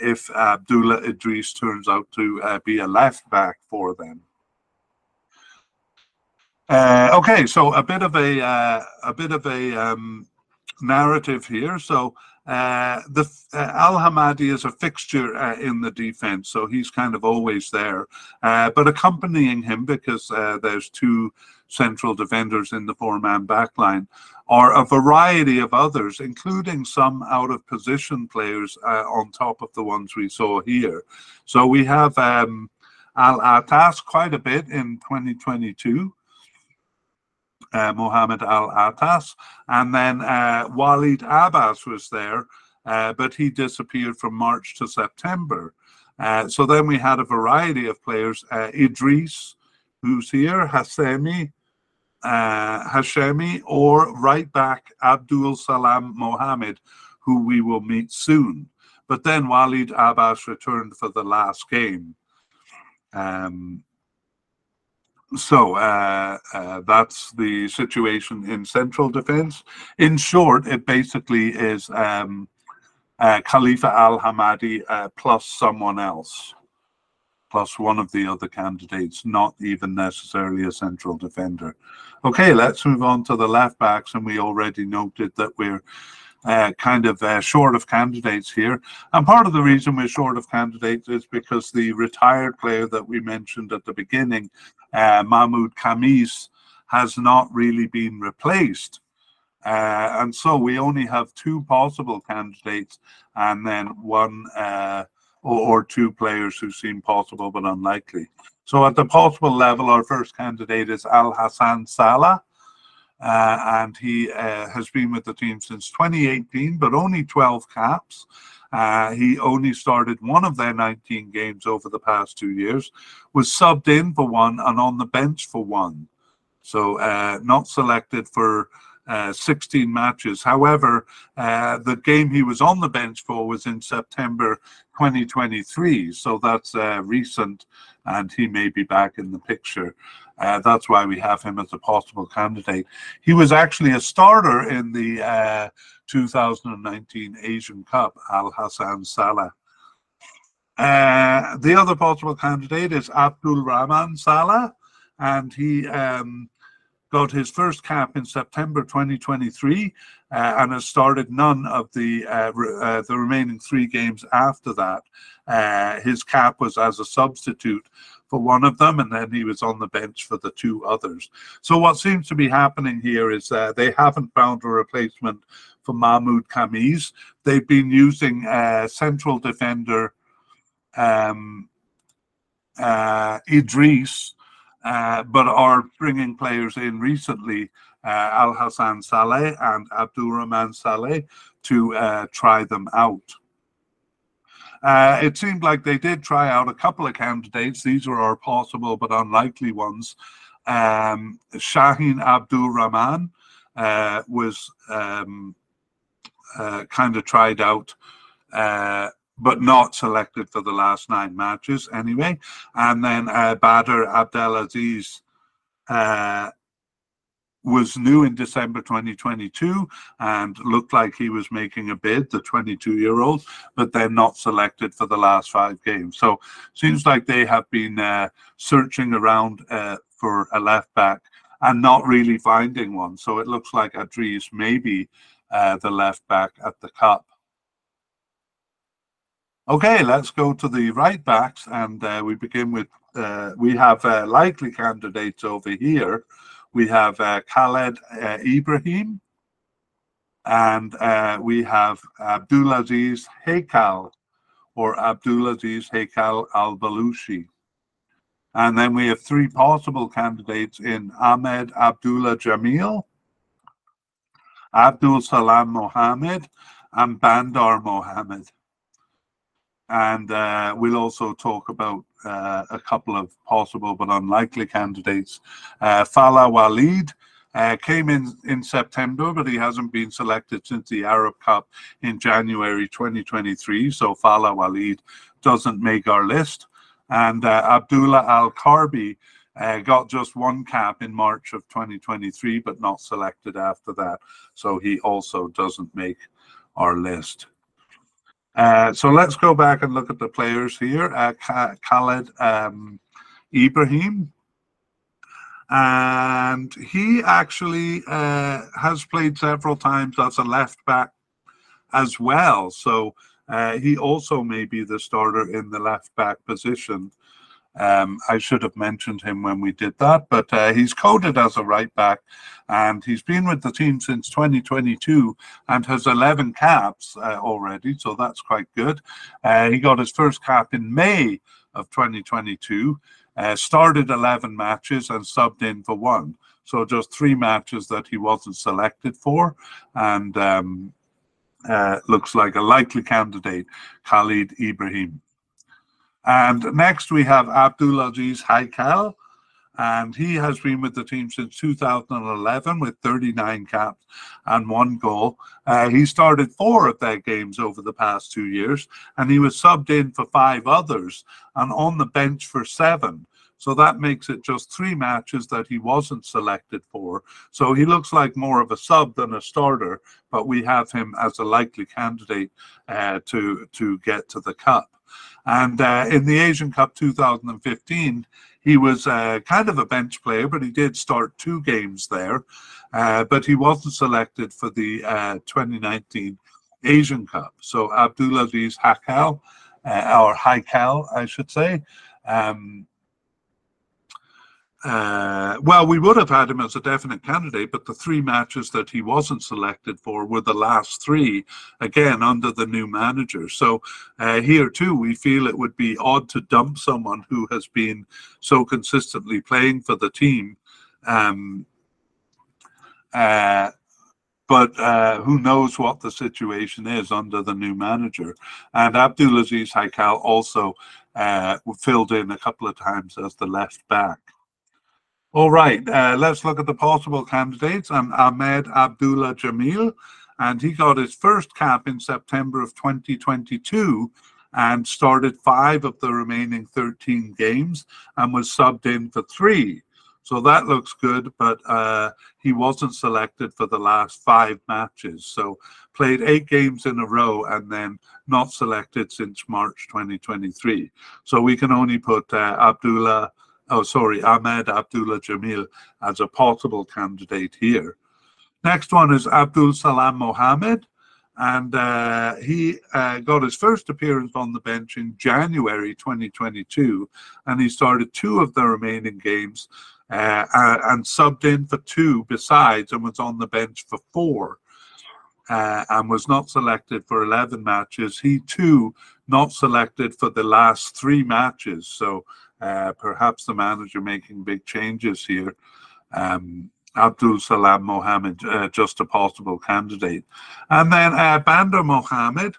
if Abdullah Idris turns out to be a left back for them. Uh, okay, so a bit of a uh, a bit of a um, narrative here. So uh, the uh, Al Hamadi is a fixture uh, in the defense, so he's kind of always there. Uh, but accompanying him, because uh, there's two central defenders in the four-man backline, are a variety of others, including some out-of-position players on top of the ones we saw here. So we have um, Al Atas quite a bit in 2022 uh, Mohammed Al Atas, and then uh, Walid Abbas was there, uh, but he disappeared from March to September. Uh, so then we had a variety of players: uh, Idris, who's here, Hassemi, uh, Hashemi, or right back Abdul Salam Mohammed, who we will meet soon. But then Walid Abbas returned for the last game. Um, so uh, uh, that's the situation in central defense. In short, it basically is um, uh, Khalifa Al Hamadi uh, plus someone else, plus one of the other candidates, not even necessarily a central defender. Okay, let's move on to the left backs, and we already noted that we're uh, kind of uh, short of candidates here. And part of the reason we're short of candidates is because the retired player that we mentioned at the beginning, uh, Mahmoud Khamis, has not really been replaced. Uh, and so we only have two possible candidates and then one uh, or, two players who seem possible but unlikely. So at the possible level, our first candidate is Al Hassan Salah. Uh, and he uh, has been with the team since 2018, but only 12 caps. Uh, he only started one of their 19 games over the past two years, was subbed in for one and on the bench for one. So uh, not selected for uh, 16 matches. However, uh, the game he was on the bench for was in September 2023. So that's uh, recent, and he may be back in the picture. Uh, that's why we have him as a possible candidate. He was actually a starter in the uh, 2019 Asian Cup, Al Hassan Salah. Uh, the other possible candidate is Abdul Rahman Salah, and he um, got his first cap in September 2023 uh, and has started none of the uh, re uh, the remaining three games after that. Uh, his cap was as a substitute for one of them, and then he was on the bench for the two others. So what seems to be happening here is uh, they haven't found a replacement for Mahmoud Khamis. They've been using uh, central defender um, Idris uh, but are bringing players in recently, uh, Al Hassan Saleh and Abdurrahman Saleh, to uh, try them out. Uh, it seemed like they did try out a couple of candidates. These are our possible but unlikely ones. Um, Shaheen Abdul Rahman uh, was um, kind of tried out but not selected for the last nine matches anyway. And then uh, Badr Abdelaziz uh, was new in December 2022 and looked like he was making a bid, the 22 year old, but then not selected for the last five games. So seems like they have been uh, searching around uh, for a left back and not really finding one. So it looks like Idris may be uh, the left back at the cup. Okay, let's go to the right backs, and uh, we begin with uh, we have uh, likely candidates over here. We have uh, Khaled uh, Ibrahim, and uh, we have Abdulaziz Haikal, or Abdulaziz Haikal Al Balushi. And then we have three possible candidates in Ahmed Abdullah Jamil, Abdul Salam Mohammed, and Bandar Mohammed and uh, we'll also talk about uh, a couple of possible but unlikely candidates. Uh, Fala Walid uh, came in in September, but he hasn't been selected since the Arab Cup in January 2023. So Fala Walid doesn't make our list. And uh, Abdullah Al Karbi uh, got just one cap in March of 2023, but not selected after that. So he also doesn't make our list. Uh, so let's go back and look at the players here. Uh, Khaled um, Ibrahim. And he actually uh, has played several times as a left back as well. So uh, he also may be the starter in the left back position. Um, I should have mentioned him when we did that, but uh, he's coded as a right back and he's been with the team since 2022 and has 11 caps uh, already, so that's quite good. Uh, he got his first cap in May of 2022, uh, started 11 matches and subbed in for one. So just three matches that he wasn't selected for, and um, uh, looks like a likely candidate, Khalid Ibrahim. And next we have Abdulaziz Haikal, and he has been with the team since 2011 with 39 caps and one goal. Uh, he started four of their games over the past two years, and he was subbed in for five others and on the bench for seven. So that makes it just three matches that he wasn't selected for. So he looks like more of a sub than a starter, but we have him as a likely candidate uh, to to get to the cup. And uh, in the Asian Cup 2015, he was uh, kind of a bench player, but he did start two games there. Uh, but he wasn't selected for the uh, 2019 Asian Cup. So Abdulaziz Hakal, uh, or Haikal, I should say, um, uh, well, we would have had him as a definite candidate, but the three matches that he wasn't selected for were the last three, again, under the new manager. So uh, here, too, we feel it would be odd to dump someone who has been so consistently playing for the team. Um, uh, but uh, who knows what the situation is under the new manager. And Abdulaziz Haikal also uh, filled in a couple of times as the left back. All right, uh, let's look at the possible candidates. I'm Ahmed Abdullah Jamil, and he got his first cap in September of 2022 and started five of the remaining 13 games and was subbed in for three. So that looks good, but uh, he wasn't selected for the last five matches. So played eight games in a row and then not selected since March 2023. So we can only put uh, Abdullah oh, sorry, Ahmed Abdullah Jamil as a possible candidate here. Next one is Abdul Salam Mohammed, and uh, he uh, got his first appearance on the bench in January 2022, and he started two of the remaining games uh, and subbed in for two besides, and was on the bench for four. Uh, and was not selected for 11 matches. He too not selected for the last three matches. So uh, perhaps the manager making big changes here. Um, Abdul Salam Mohammed, uh, just a possible candidate. And then uh, Bandar Mohammed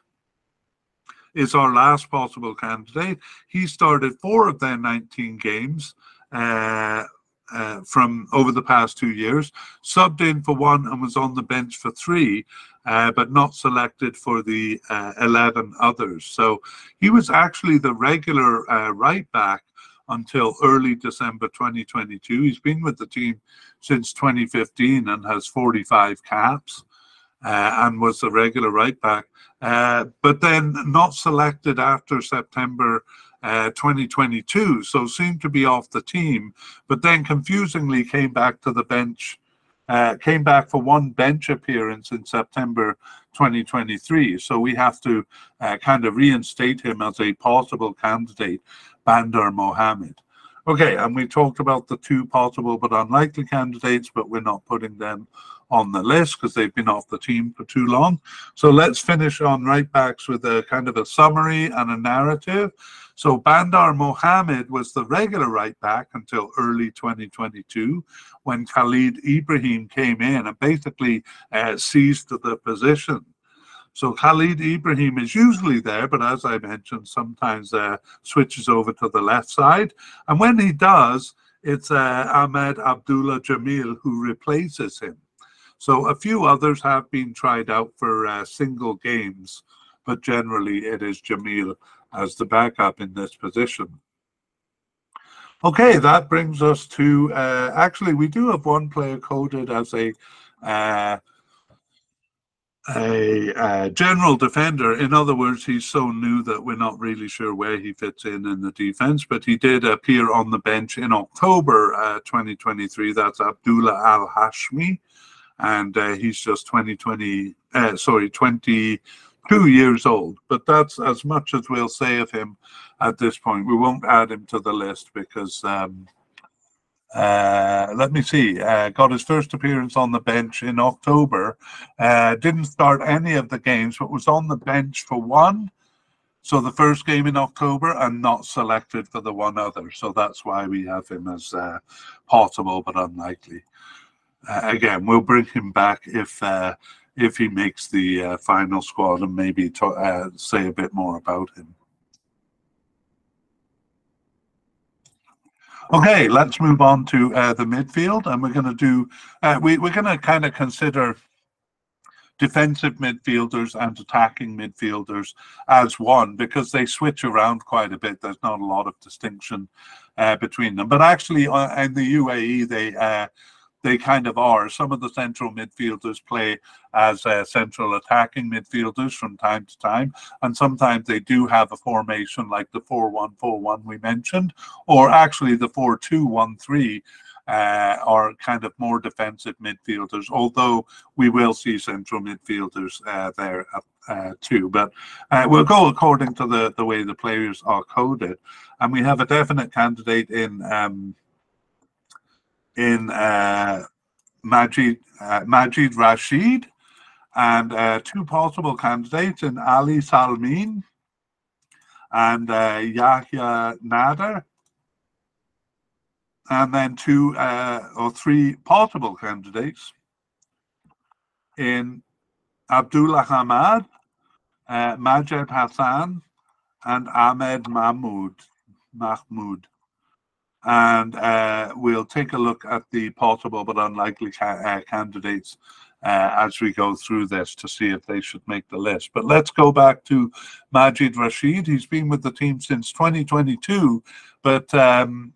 is our last possible candidate. He started four of their 19 games uh, uh, from over the past two years, subbed in for one and was on the bench for three, uh, but not selected for the uh, 11 others. So he was actually the regular uh, right back until early December 2022. He's been with the team since 2015 and has 45 caps uh, and was a regular right back, uh, but then not selected after September uh, 2022. So seemed to be off the team, but then confusingly came back to the bench. Uh, came back for one bench appearance in September 2023. So we have to uh, kind of reinstate him as a possible candidate Bandar Mohammed. Okay, and we talked about the two possible but unlikely candidates, but we're not putting them on the list because they've been off the team for too long. So let's finish on right backs with a kind of a summary and a narrative. So Bandar Mohammed was the regular right back until early 2022 when Khalid Ibrahim came in and basically uh, seized the position. So Khalid Ibrahim is usually there, but as I mentioned, sometimes uh, switches over to the left side. And when he does, it's uh, Ahmed Abdullah Jamil who replaces him. So a few others have been tried out for uh, single games, but generally it is Jamil as the backup in this position. Okay, that brings us to uh, actually we do have one player coded as a uh, a, a, general defender. In other words, he's so new that we're not really sure where he fits in in the defense. But he did appear on the bench in October uh, 2023. That's Abdullah Al Hashmi, and uh, he's just 2020. Uh, sorry, 22 years old. But that's as much as we'll say of him at this point. We won't add him to the list because. Um, uh, let me see, uh, got his first appearance on the bench in October. Uh, didn't start any of the games, but was on the bench for one. So the first game in October and not selected for the one other. So that's why we have him as uh, possible but unlikely. Uh, again, we'll bring him back if uh, if he makes the final squad and maybe to, say a bit more about him. Okay, let's move on to uh, the midfield, and we're going to do. Uh, we, we're going to kind of consider defensive midfielders and attacking midfielders as one because they switch around quite a bit. There's not a lot of distinction uh, between them, but actually, uh, in the UAE, they uh, they kind of are. Some of the central midfielders play as uh, central attacking midfielders from time to time, and sometimes they do have a formation like the 4 1 4 1 we mentioned, or actually the 4 2 1 3. Uh, are kind of more defensive midfielders, although we will see central midfielders uh, there uh, too. But uh, we'll go according to the, the way the players are coded. And we have a definite candidate in um, in uh, Majid, uh, Majid Rashid and uh, two possible candidates in Ali Salmin and uh, Yahya Nader. And then two uh, or three possible candidates in Abdullah Hamad, uh, Majed Hassan, and Ahmed Mahmoud. Mahmoud. And uh, we'll take a look at the possible but unlikely ca uh, candidates uh, as we go through this to see if they should make the list. But let's go back to Majid Rashid. He's been with the team since 2022, but um,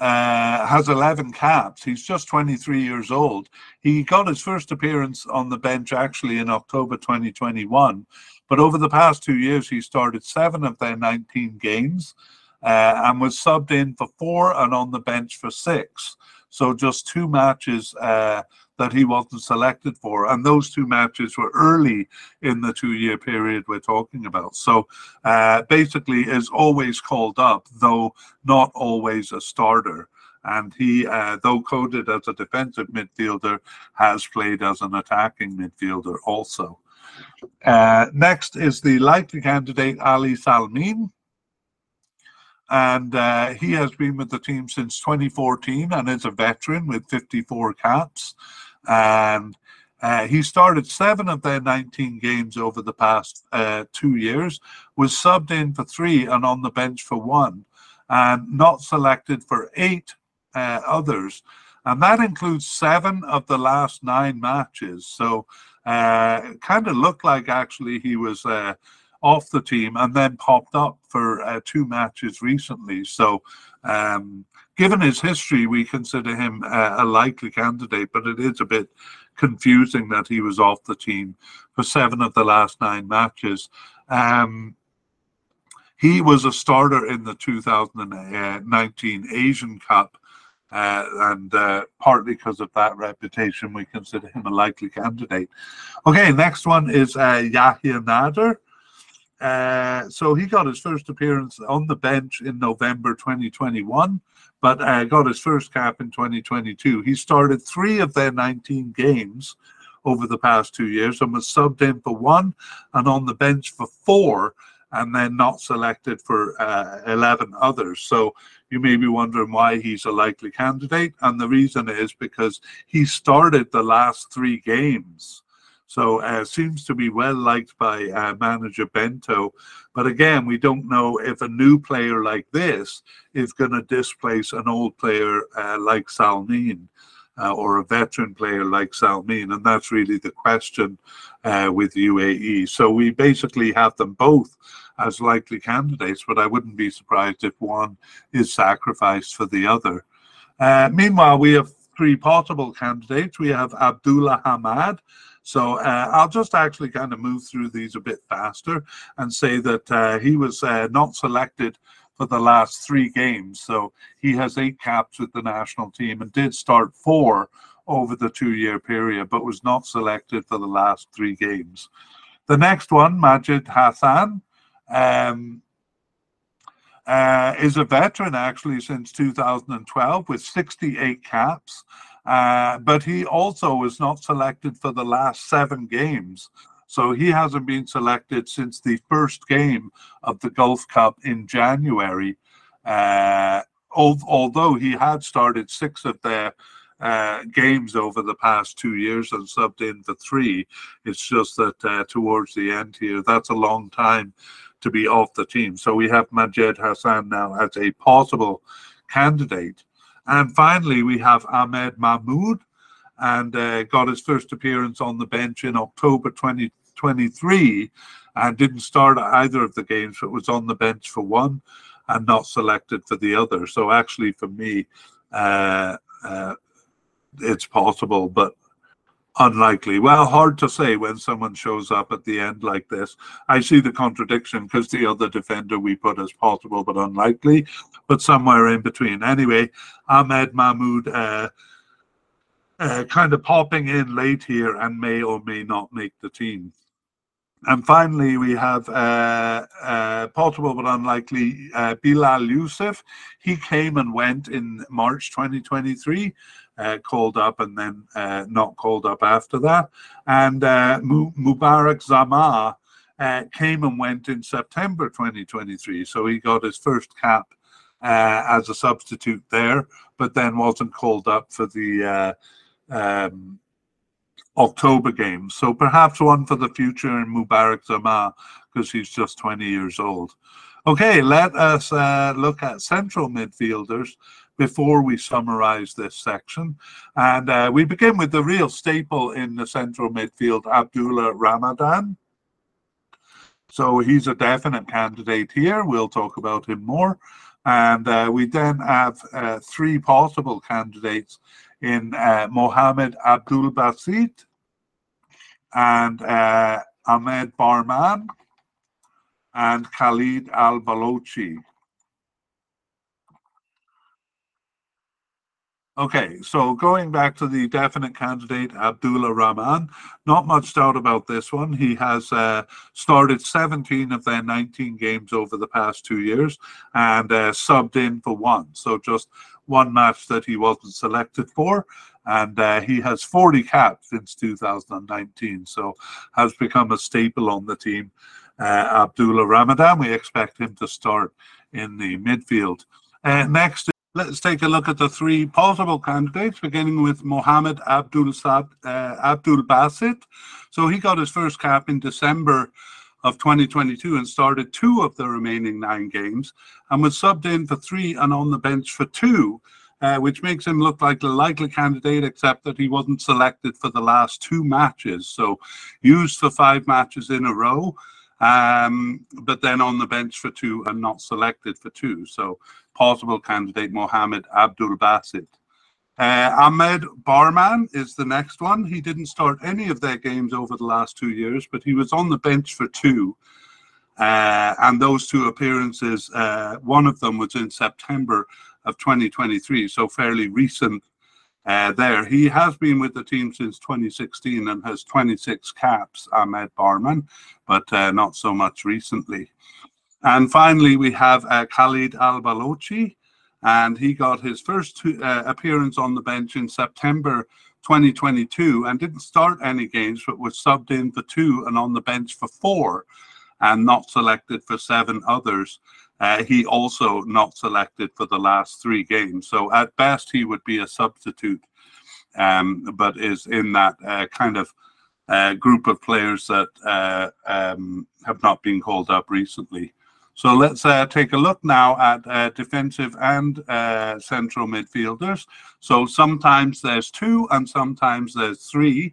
uh, has 11 caps. He's just 23 years old. He got his first appearance on the bench actually in October 2021. But over the past two years, he started seven of their 19 games uh, and was subbed in for four and on the bench for six. So just two matches uh, that he wasn't selected for. And those two matches were early in the two year period we're talking about. So uh, basically is always called up, though not always a starter. And he, uh, though coded as a defensive midfielder, has played as an attacking midfielder also. Uh, next is the likely candidate Ali Salmin and uh, he has been with the team since 2014 and is a veteran with 54 caps. And uh, he started seven of their 19 games over the past uh, two years, was subbed in for three and on the bench for one, and not selected for eight uh, others. And that includes seven of the last nine matches. So uh, kind of looked like actually he was uh, off the team and then popped up for uh, two matches recently. So, um, given his history, we consider him uh, a likely candidate, but it is a bit confusing that he was off the team for seven of the last nine matches. Um, he was a starter in the 2019 Asian Cup. Uh, and uh, partly because of that reputation, we consider him a likely candidate. Okay, next one is uh, Yahya Nader. Uh, so he got his first appearance on the bench in November 2021, but uh, got his first cap in 2022. He started three of their 19 games over the past two years and was subbed in for one and on the bench for four and then not selected for uh, 11 others. So you may be wondering why he's a likely candidate. And the reason is because he started the last three games so uh, seems to be well liked by uh, manager Bento. But again, we don't know if a new player like this is going to displace an old player uh, like Salmin. Uh, or a veteran player like Salmin, and that's really the question uh, with UAE. So we basically have them both as likely candidates, but I wouldn't be surprised if one is sacrificed for the other. Uh, meanwhile, we have three possible candidates. We have Abdullah Hamad, so uh, I'll just actually kind of move through these a bit faster and say that uh, he was uh, not selected for the last three games. So he has eight caps with the national team and did start four over the two year period, but was not selected for the last three games. The next one, Majid Hassan. Um, uh, is a veteran actually since 2012 with 68 caps. Uh, but he also was not selected for the last seven games. So he hasn't been selected since the first game of the Gulf Cup in January. Uh, although he had started six of their uh, games over the past two years and subbed in for three, it's just that uh, towards the end here, that's a long time to be off the team. So we have Majed Hassan now as a possible candidate. And finally, we have Ahmed Mahmoud, and uh, got his first appearance on the bench in October 2023 and didn't start either of the games, but was on the bench for one and not selected for the other. So actually, for me, uh, uh, it's possible, but unlikely. Well, hard to say when someone shows up at the end like this. I see the contradiction because the other defender we put as possible but unlikely, but somewhere in between. Anyway, Ahmed Mahmoud uh, uh, kind of popping in late here and may or may not make the team. And finally, we have uh, uh, possible but unlikely uh, Bilal Yusuf. He came and went in March 2023, uh, called up and then uh, not called up after that. And uh, Mubarak Zama came and went in September 2023. So he got his first cap as a substitute there, but then wasn't called up for the um, October game. So perhaps one for the future in Mubarak Zama because he's just 20 years old. Okay, let us uh, look at central midfielders before we summarize this section. And uh, we begin with the real staple in the central midfield, Abdullah Ramadan. So he's a definite candidate here. We'll talk about him more. And uh, we then have uh, three possible candidates in uh, Mohammed Abdul Basit and uh, Ahmed Barman and Khalid Al Balochi. Okay, so going back to the definite candidate, Abdullah Rahman, not much doubt about this one. He has uh, started 17 of their 19 games over the past two years and uh, subbed in for one. So just one match that he wasn't selected for. And uh, he has 40 caps since 2019, so has become a staple on the team. Uh, Abdullah Ramadan, we expect him to start in the midfield. Uh, next, let's take a look at the three possible candidates, beginning with Mohammed Abdul, Sad, uh, Abdul Basit. So he got his first cap in December of 2022 and started two of the remaining nine games and was subbed in for three and on the bench for two, uh, which makes him look like the likely candidate, except that he wasn't selected for the last two matches. So used for five matches in a row, um, but then on the bench for two and not selected for two. So possible candidate Mohammed Abdul Basit. Uh, Ahmed Barman is the next one. He didn't start any of their games over the last two years, but he was on the bench for two. Uh, and those two appearances, uh, one of them was in September of 2023, so fairly recent uh, there. He has been with the team since 2016 and has 26 caps, Ahmed Barman, but uh, not so much recently. And finally, we have uh, Khalid Al Balochi and he got his first uh, appearance on the bench in September 2022 and didn't start any games, but was subbed in for two and on the bench for four, and not selected for seven others. Uh, he also not selected for the last three games. So at best, he would be a substitute, um, but is in that uh, kind of uh, group of players that uh, um, have not been called up recently. So let's uh, take a look now at uh, defensive and uh, central midfielders. So sometimes there's two and sometimes there's three.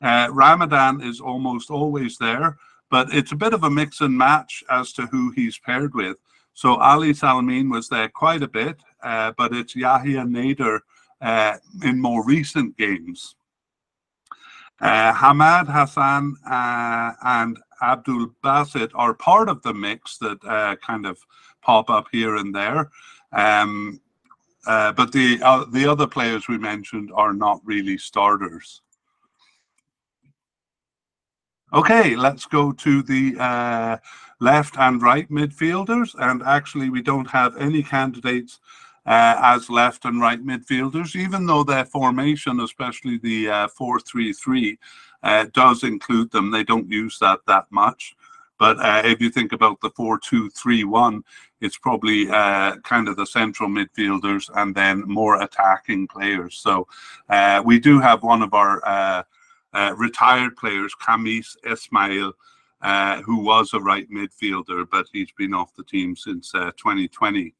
Uh, Ramadan is almost always there, but it's a bit of a mix and match as to who he's paired with. So Ali Salmin was there quite a bit, uh, but it's Yahya Nader uh, in more recent games. Hamad Hassan and Abdul Basit are part of the mix that uh, kind of pop up here and there. Um, uh, but the uh, the other players we mentioned are not really starters. Okay, let's go to the uh, left and right midfielders. And actually, we don't have any candidates uh, as left and right midfielders, even though their formation, especially the uh, 4 3 3, uh, does include them. They don't use that that much. But uh, if you think about the 4 2 3 1, it's probably uh, kind of the central midfielders and then more attacking players. So uh, we do have one of our uh, uh, retired players, Khamis Ismail, who was a right midfielder, but he's been off the team since 2020.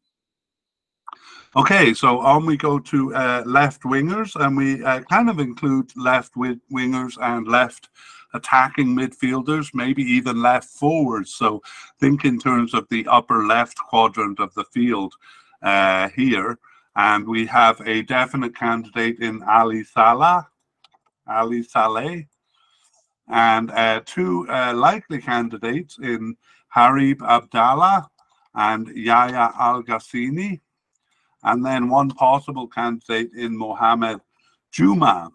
Okay, so on we go to uh, left wingers, and we uh, kind of include left wingers and left attacking midfielders, maybe even left forwards. So think in terms of the upper left quadrant of the field uh, here. And we have a definite candidate in Ali Salah, Ali Saleh, and uh, two uh, likely candidates in Harib Abdallah and Yaya Al Ghassani and then one possible candidate in Mohammed Juma.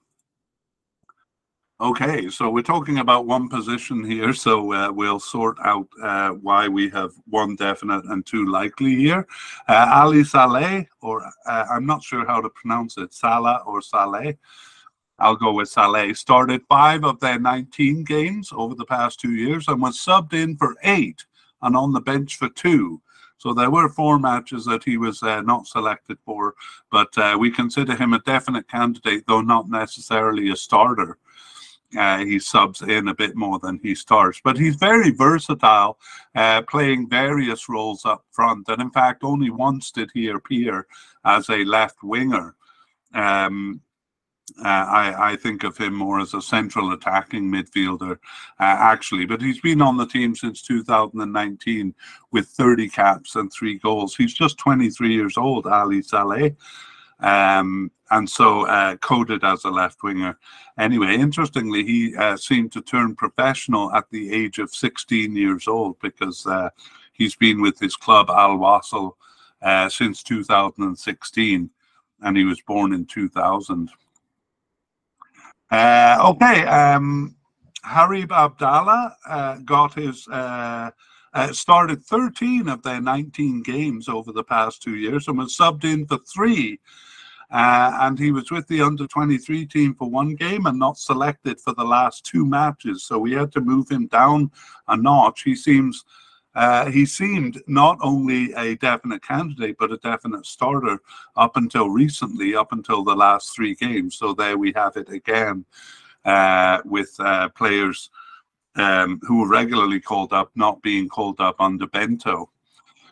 Okay, so we're talking about one position here, so uh, we'll sort out uh, why we have one definite and two likely here. Uh, Ali Saleh, or uh, I'm not sure how to pronounce it, Salah or Saleh. I'll go with Saleh. Started five of their 19 games over the past two years and was subbed in for eight and on the bench for two. So there were four matches that he was uh, not selected for, but uh, we consider him a definite candidate, though not necessarily a starter. Uh, he subs in a bit more than he starts, but he's very versatile, uh, playing various roles up front. And in fact, only once did he appear as a left winger. Um, uh, I, I, think of him more as a central attacking midfielder, uh, actually. But he's been on the team since 2019 with 30 caps and three goals. He's just 23 years old, Ali Saleh. Um, and so uh, coded as a left winger. Anyway, interestingly, he uh, seemed to turn professional at the age of 16 years old because uh, he's been with his club Al Wasl uh, since 2016, and he was born in 2000. Uh, okay, um, Harib Abdallah uh, got his. Uh, started 13 of their 19 games over the past two years and was subbed in for three uh, and he was with the under 23 team for one game and not selected for the last two matches. So we had to move him down a notch. He seems. Uh, he seemed not only a definite candidate, but a definite starter up until recently, up until the last three games. So there we have it again uh, with uh, players um, who were regularly called up not being called up under Bento.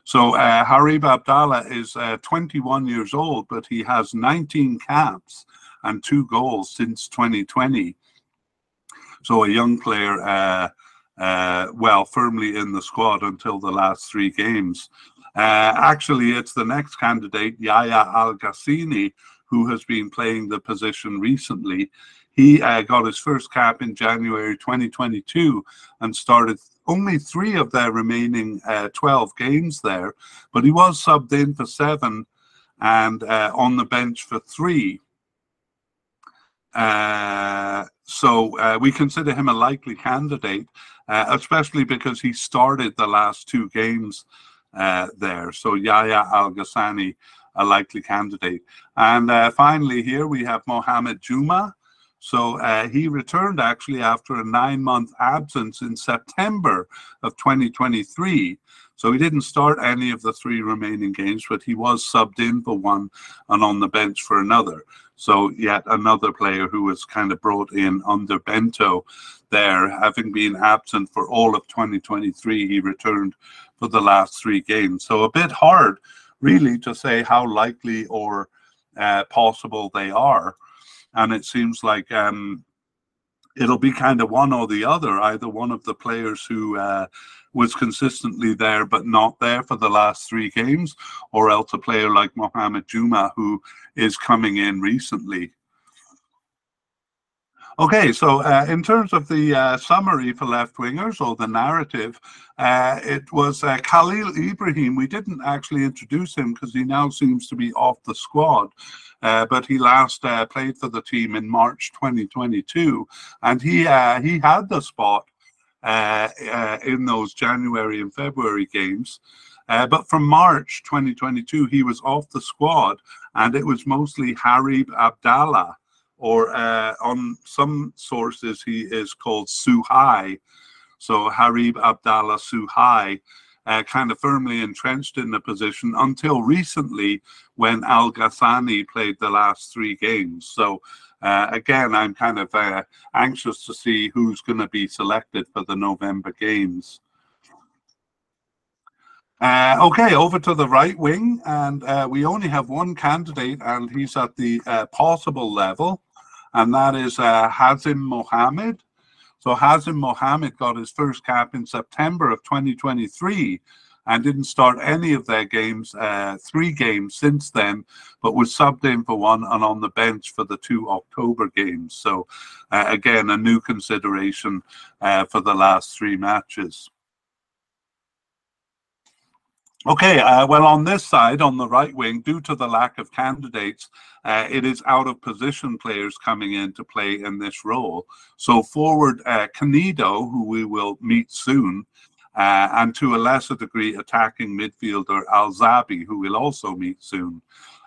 So uh, Harib Abdallah is uh, 21 years old, but he has 19 caps and two goals since 2020. So a young player, uh, well, firmly in the squad until the last three games. Uh, actually, it's the next candidate, Yaya Al Ghassani, who has been playing the position recently. He uh, got his first cap in January 2022 and started only three of their remaining uh, 12 games there, but he was subbed in for seven and uh, on the bench for three. Uh, so uh, we consider him a likely candidate, uh, especially because he started the last two games uh, there. So Yaya Al Ghassani, a likely candidate. And finally, here we have Mohamed Juma. So uh, he returned actually after a nine month absence in September of 2023. So he didn't start any of the three remaining games, but he was subbed in for one and on the bench for another. So yet another player who was kind of brought in under Bento there, having been absent for all of 2023, he returned for the last three games. So a bit hard, really, to say how likely or uh, possible they are and it seems like um, it'll be kind of one or the other. Either one of the players who uh, was consistently there but not there for the last three games, or else a player like Mohamed Juma who is coming in recently. Okay, so uh, in terms of the uh, summary for left wingers or the narrative, uh, it was uh, Khalil Ibrahim. We didn't actually introduce him because he now seems to be off the squad. Uh, but he last uh, played for the team in March 2022, and he he had the spot Uh, uh, in those January and February games. Uh, but from March 2022, he was off the squad, and it was mostly Harib Abdallah, or on some sources, he is called Suhai. So Harib Abdallah Suhai uh, kind of firmly entrenched in the position until recently when Al Ghassani played the last three games. So uh, again, I'm kind of uh, anxious to see who's going to be selected for the November games. Uh, okay, over to the right wing, and uh, we only have one candidate, and he's at the uh, possible level, and that is uh, Hazim Mohammed. So Hazim Mohammed got his first cap in September of 2023 and didn't start any of their games, uh, three games since then, but was subbed in for one and on the bench for the two October games. So, uh, again, a new consideration uh, for the last three matches. Okay, uh, well, on this side, on the right wing, due to the lack of candidates, uh, it is out of position players coming in to play in this role. So, forward uh, Canedo, who we will meet soon, uh, and to a lesser degree, attacking midfielder Alzaabi, who we'll also meet soon.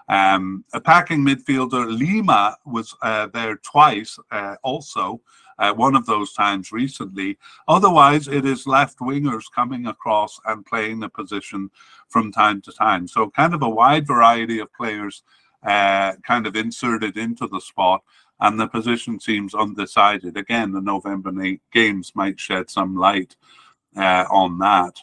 Um, attacking midfielder Lima was uh, there twice uh, also, uh, one of those times recently. Otherwise, it is left wingers coming across and playing the position from time to time. So, kind of a wide variety of players uh, kind of inserted into the spot. And the position seems undecided. Again, the November games might shed some light uh, on that.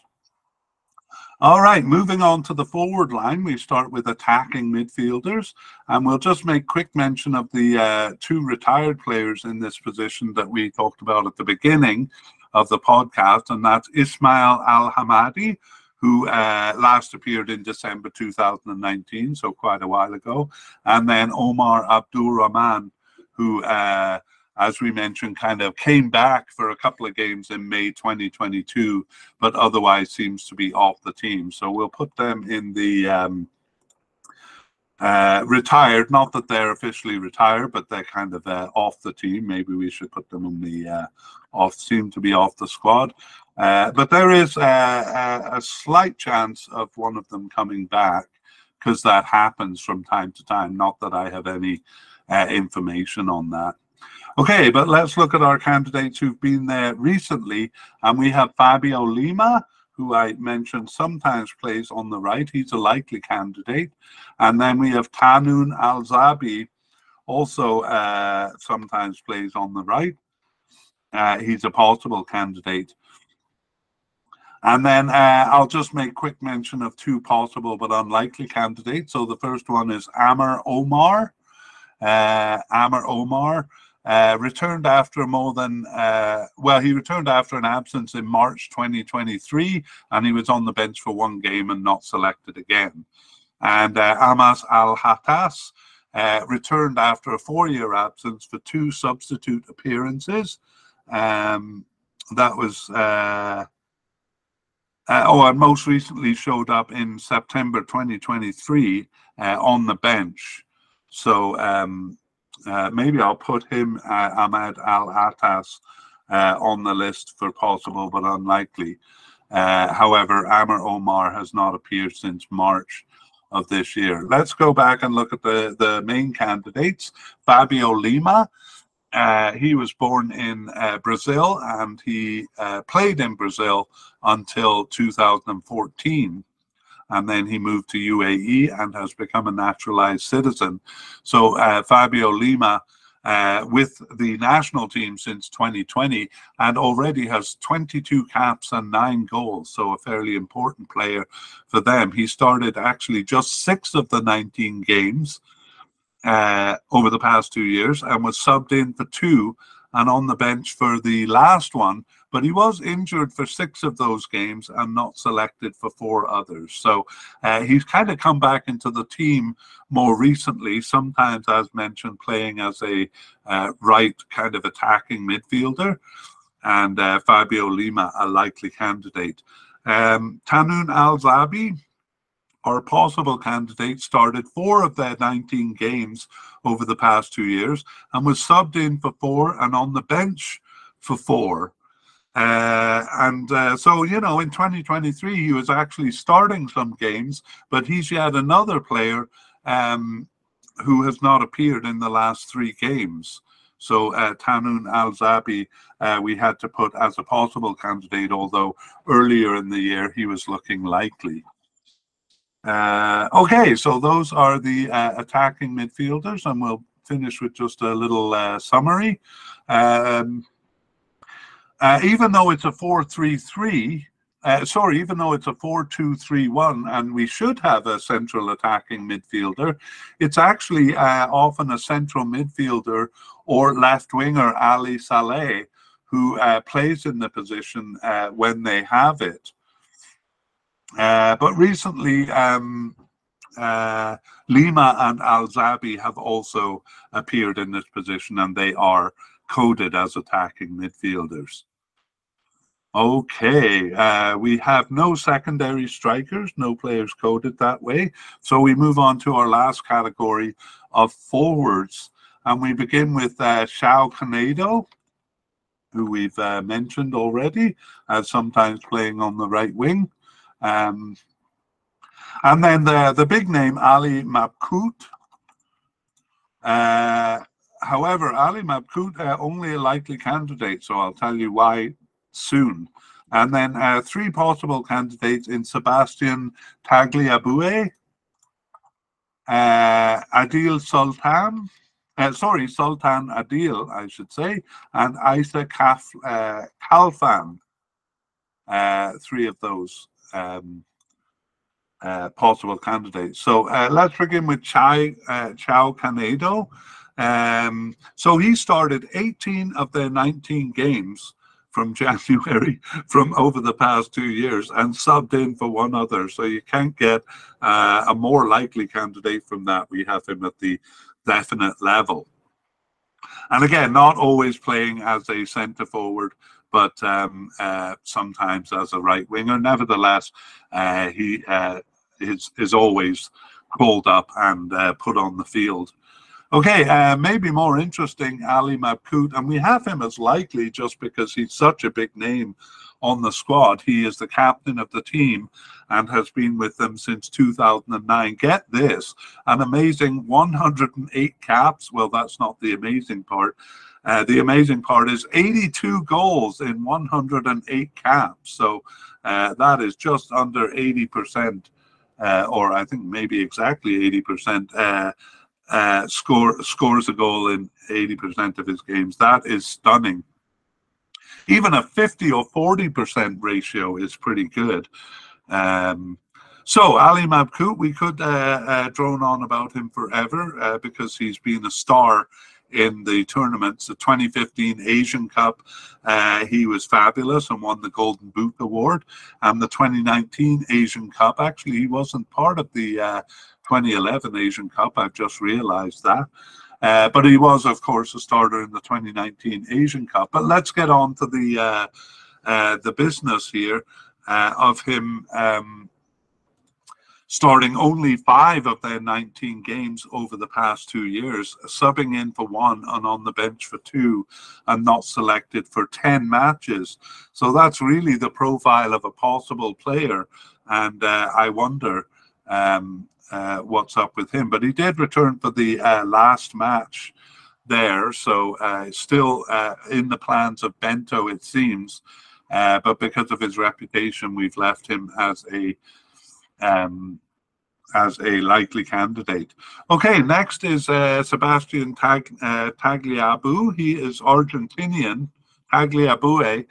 All right, moving on to the forward line, we start with attacking midfielders, and we'll just make quick mention of the uh, two retired players in this position that we talked about at the beginning of the podcast, and that's Ismail Al Hamadi, who uh, last appeared in December 2019, so quite a while ago, and then Omar Abdul Rahman, who uh, as we mentioned, kind of came back for a couple of games in May 2022, but otherwise seems to be off the team. So we'll put them in the um, uh, retired. Not that they're officially retired, but they're kind of uh, off the team. Maybe we should put them in the uh, off. Seem to be off the squad. Uh, but there is a, a, a slight chance of one of them coming back because that happens from time to time. Not that I have any uh, information on that. Okay, but let's look at our candidates who've been there recently. And we have Fabio Lima, who I mentioned sometimes plays on the right. He's a likely candidate. And then we have Tahnoun Al Zaabi, also uh, sometimes plays on the right. Uh, he's a possible candidate. And then uh, I'll just make quick mention of two possible but unlikely candidates. So the first one is Amer Omar. Uh, Amer Omar uh, returned after more than, uh, well, he returned after an absence in March 2023, and he was on the bench for one game and not selected again. And uh, Amas Al Hattas uh, returned after a four year absence for two substitute appearances. Um, that was, uh, uh, oh, and most recently showed up in September 2023 on the bench. So, um, uh, maybe I'll put him, uh, Ahmed Al Atas, uh, on the list for possible but unlikely. Uh, however, Amer Omar has not appeared since March of this year. Let's go back and look at the, the main candidates. Fabio Lima. Uh, he was born in uh, Brazil and he played in Brazil until 2014 and then he moved to UAE and has become a naturalized citizen. So uh, Fabio Lima. Uh, with the national team since 2020 and already has 22 caps and nine goals. So, a fairly important player for them. He started actually just six of the 19 games uh, over the past two years and was subbed in for two and on the bench for the last one, but he was injured for six of those games and not selected for four others. So uh, he's kind of come back into the team more recently, sometimes, as mentioned, playing as a uh, right kind of attacking midfielder. And uh, Fabio Lima, a likely candidate. Um, Al Zaabi, our possible candidate started four of their 19 games over the past two years and was subbed in for four and on the bench for four. Uh, and uh, so, you know, in 2023, he was actually starting some games, but he's yet another player um, who has not appeared in the last three games. So, uh, Tahnoun Alzaabi, uh, we had to put as a possible candidate, although earlier in the year he was looking likely. Uh, okay, so those are the uh, attacking midfielders, and we'll finish with just a little summary. Um, uh, even though it's a 4-3-3, uh, sorry, even though it's a 4-2-3-1 and we should have a central attacking midfielder, it's actually uh, often a central midfielder or left winger, Ali Saleh, who plays in the position when they have it. Uh, but recently, um, uh, Lima and Alzaabi have also appeared in this position and they are coded as attacking midfielders. Okay, uh, we have no secondary strikers, no players coded that way. So we move on to our last category of forwards. And we begin with uh, Caio Canedo, who we've uh, mentioned already, as sometimes playing on the right wing. Um, and then the, the big name, Ali Mabkhout. Uh, however, Ali Mabkhout, uh, only a likely candidate, so I'll tell you why soon. And then uh, three possible candidates in Sebastian Tagliabue, uh, Adil Sultan, uh, sorry, Sultan Adil, I should say, and Isa Kaf, uh, Khalfan. Uh, three of those um, possible candidates. So let's begin with Chai, Caio Canedo. Um, so he started 18 of their 19 games from January from over the past two years and subbed in for one other. So you can't get uh, a more likely candidate from that. We have him at the definite level. And again, not always playing as a centre forward, but um, uh, sometimes as a right winger. Nevertheless, uh, he uh, is, is always called up and uh, put on the field. Okay, uh, maybe more interesting, Ali Mabkhout, and we have him as likely just because he's such a big name on the squad. He is the captain of the team and has been with them since 2009. Get this an amazing 108 caps. Well, that's not the amazing part. Uh, the amazing part is 82 goals in 108 caps. So uh, that is just under 80%, uh, or I think maybe exactly 80%. Uh, score scores a goal in 80% of his games. That is stunning. Even a 50 or 40% ratio is pretty good. Um, so Ali Mabkhout, we could uh, uh, drone on about him forever uh, because he's been a star in the tournaments. The 2015 Asian Cup, uh, he was fabulous and won the Golden Boot Award. And the 2019 Asian Cup, actually, he wasn't part of the uh, 2011 Asian Cup. I've just realized that. Uh, but he was, of course, a starter in the 2019 Asian Cup. But let's get on to the uh, uh, the business here uh, of him um, starting only five of their 19 games over the past two years, subbing in for one and on the bench for two, and not selected for 10 matches. So that's really the profile of a possible player. And uh, I wonder um, uh, what's up with him. But he did return for the uh, last match there, so uh, still uh, in the plans of Bento, it seems. Uh, but because of his reputation, we've left him as a um, as a likely candidate. Okay, next is uh, Sebastian Tag, Tagliabu. He is Argentinian. Tagliabue.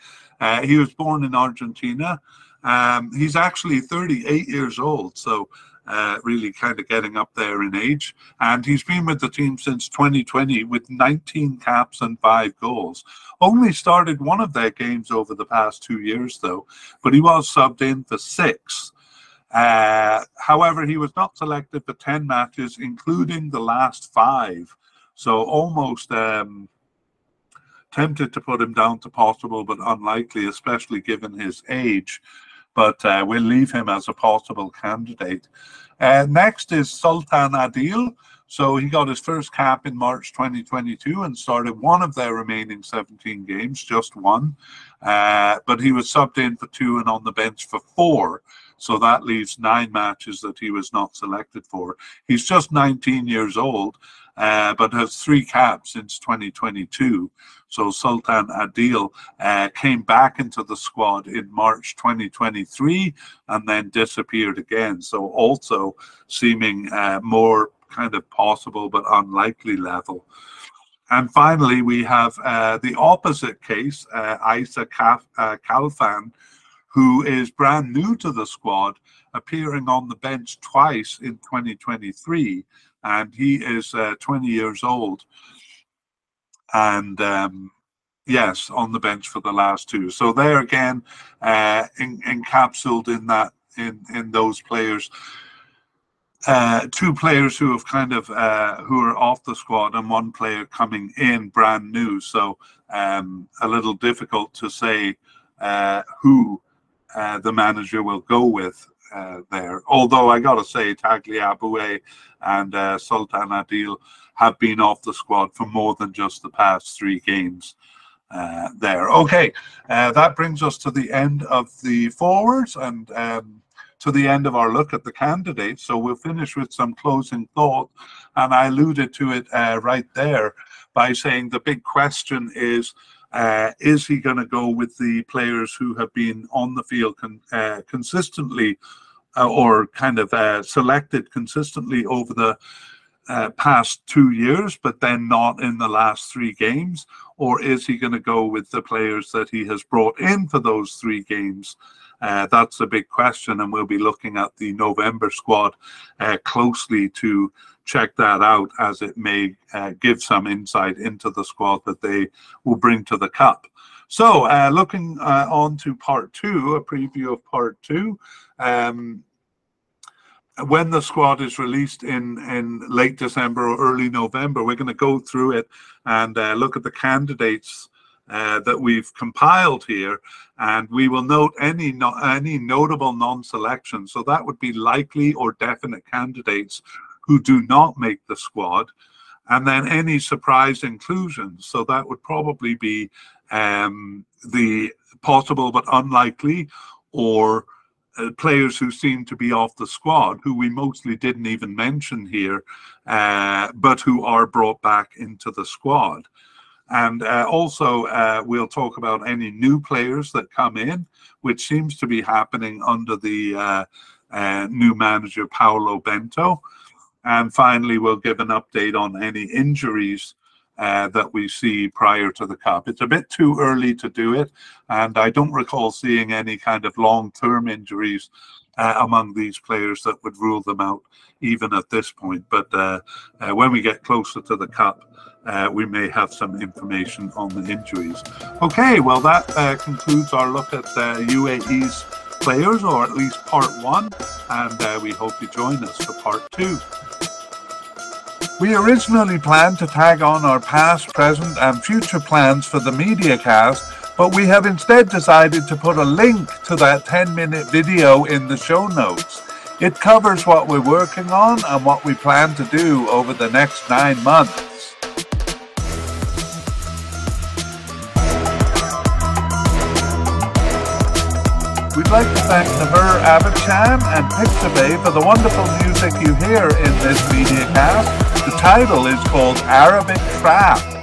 he was born in Argentina. Um, he's actually 38 years old, so uh, really kind of getting up there in age. And he's been with the team since 2020 with 19 caps and five goals. Only started one of their games over the past two years, though, but he was subbed in for six. Uh, however, he was not selected for 10 matches, including the last five. So almost um, tempted to put him down to possible, but unlikely, especially given his age but uh, we'll leave him as a possible candidate. Uh, next is Sultan Adil. So he got his first cap in March 2022 and started one of their remaining 17 games, just one. Uh, but he was subbed in for two and on the bench for four. So that leaves nine matches that he was not selected for. He's just 19 years old, uh, but has three caps since 2022. So Sultan Adil uh, came back into the squad in March 2023 and then disappeared again. So also seeming uh, more kind of possible but unlikely level. And finally, we have uh, the opposite case, uh, Isa Kaf- uh, who is brand new to the squad, appearing on the bench twice in 2023. And he is uh, 20 years old and um, yes, on the bench for the last two. So there again, uh, in, encapsulated in that in in those players. Uh, two players who have kind of uh, who are off the squad and one player coming in brand new. So um, a little difficult to say uh, who uh, the manager will go with uh, there. Although I got to say, Tagliabue and uh, Sultan Adil have been off the squad for more than just the past three games. Uh, there. Okay, uh, that brings us to the end of the forwards and um, to the end of our look at the candidates. So we'll finish with some closing thought. And I alluded to it uh, right there by saying the big question is uh, is he going to go with the players who have been on the field con- uh, consistently uh, or kind of uh, selected consistently over the uh, past two years, but then not in the last three games? Or is he going to go with the players that he has brought in for those three games? Uh, that's a big question, and we'll be looking at the November squad uh, closely to check that out as it may uh, give some insight into the squad that they will bring to the cup. So, uh, looking uh, on to part two, a preview of part two. Um, when the squad is released in in late December or early November, we're going to go through it and uh, look at the candidates uh, that we've compiled here, and we will note any no, any notable non-selection. So that would be likely or definite candidates who do not make the squad, and then any surprise inclusions. So that would probably be um, the possible but unlikely, or uh, players who seem to be off the squad, who we mostly didn't even mention here, uh, but who are brought back into the squad. And uh, also, uh, we'll talk about any new players that come in, which seems to be happening under the uh, uh, new manager, Paulo Bento. And finally, we'll give an update on any injuries uh, that we see prior to the cup. It's a bit too early to do it, and I don't recall seeing any kind of long term injuries uh, among these players that would rule them out even at this point. But uh, uh when we get closer to the cup, uh, we may have some information on the injuries. Okay, well, that uh, concludes our look at UAE's players, or at least part one, and we hope you join us for part two. We originally planned to tag on our past, present, and future plans for the media cast, but we have instead decided to put a link to that 10 minute video in the show notes. It covers what we're working on and what we plan to do over the next nine months. We'd like to thank Naver Abidjan and Pixabay for the wonderful music you hear in this media cast. The title is called Arabic Trap.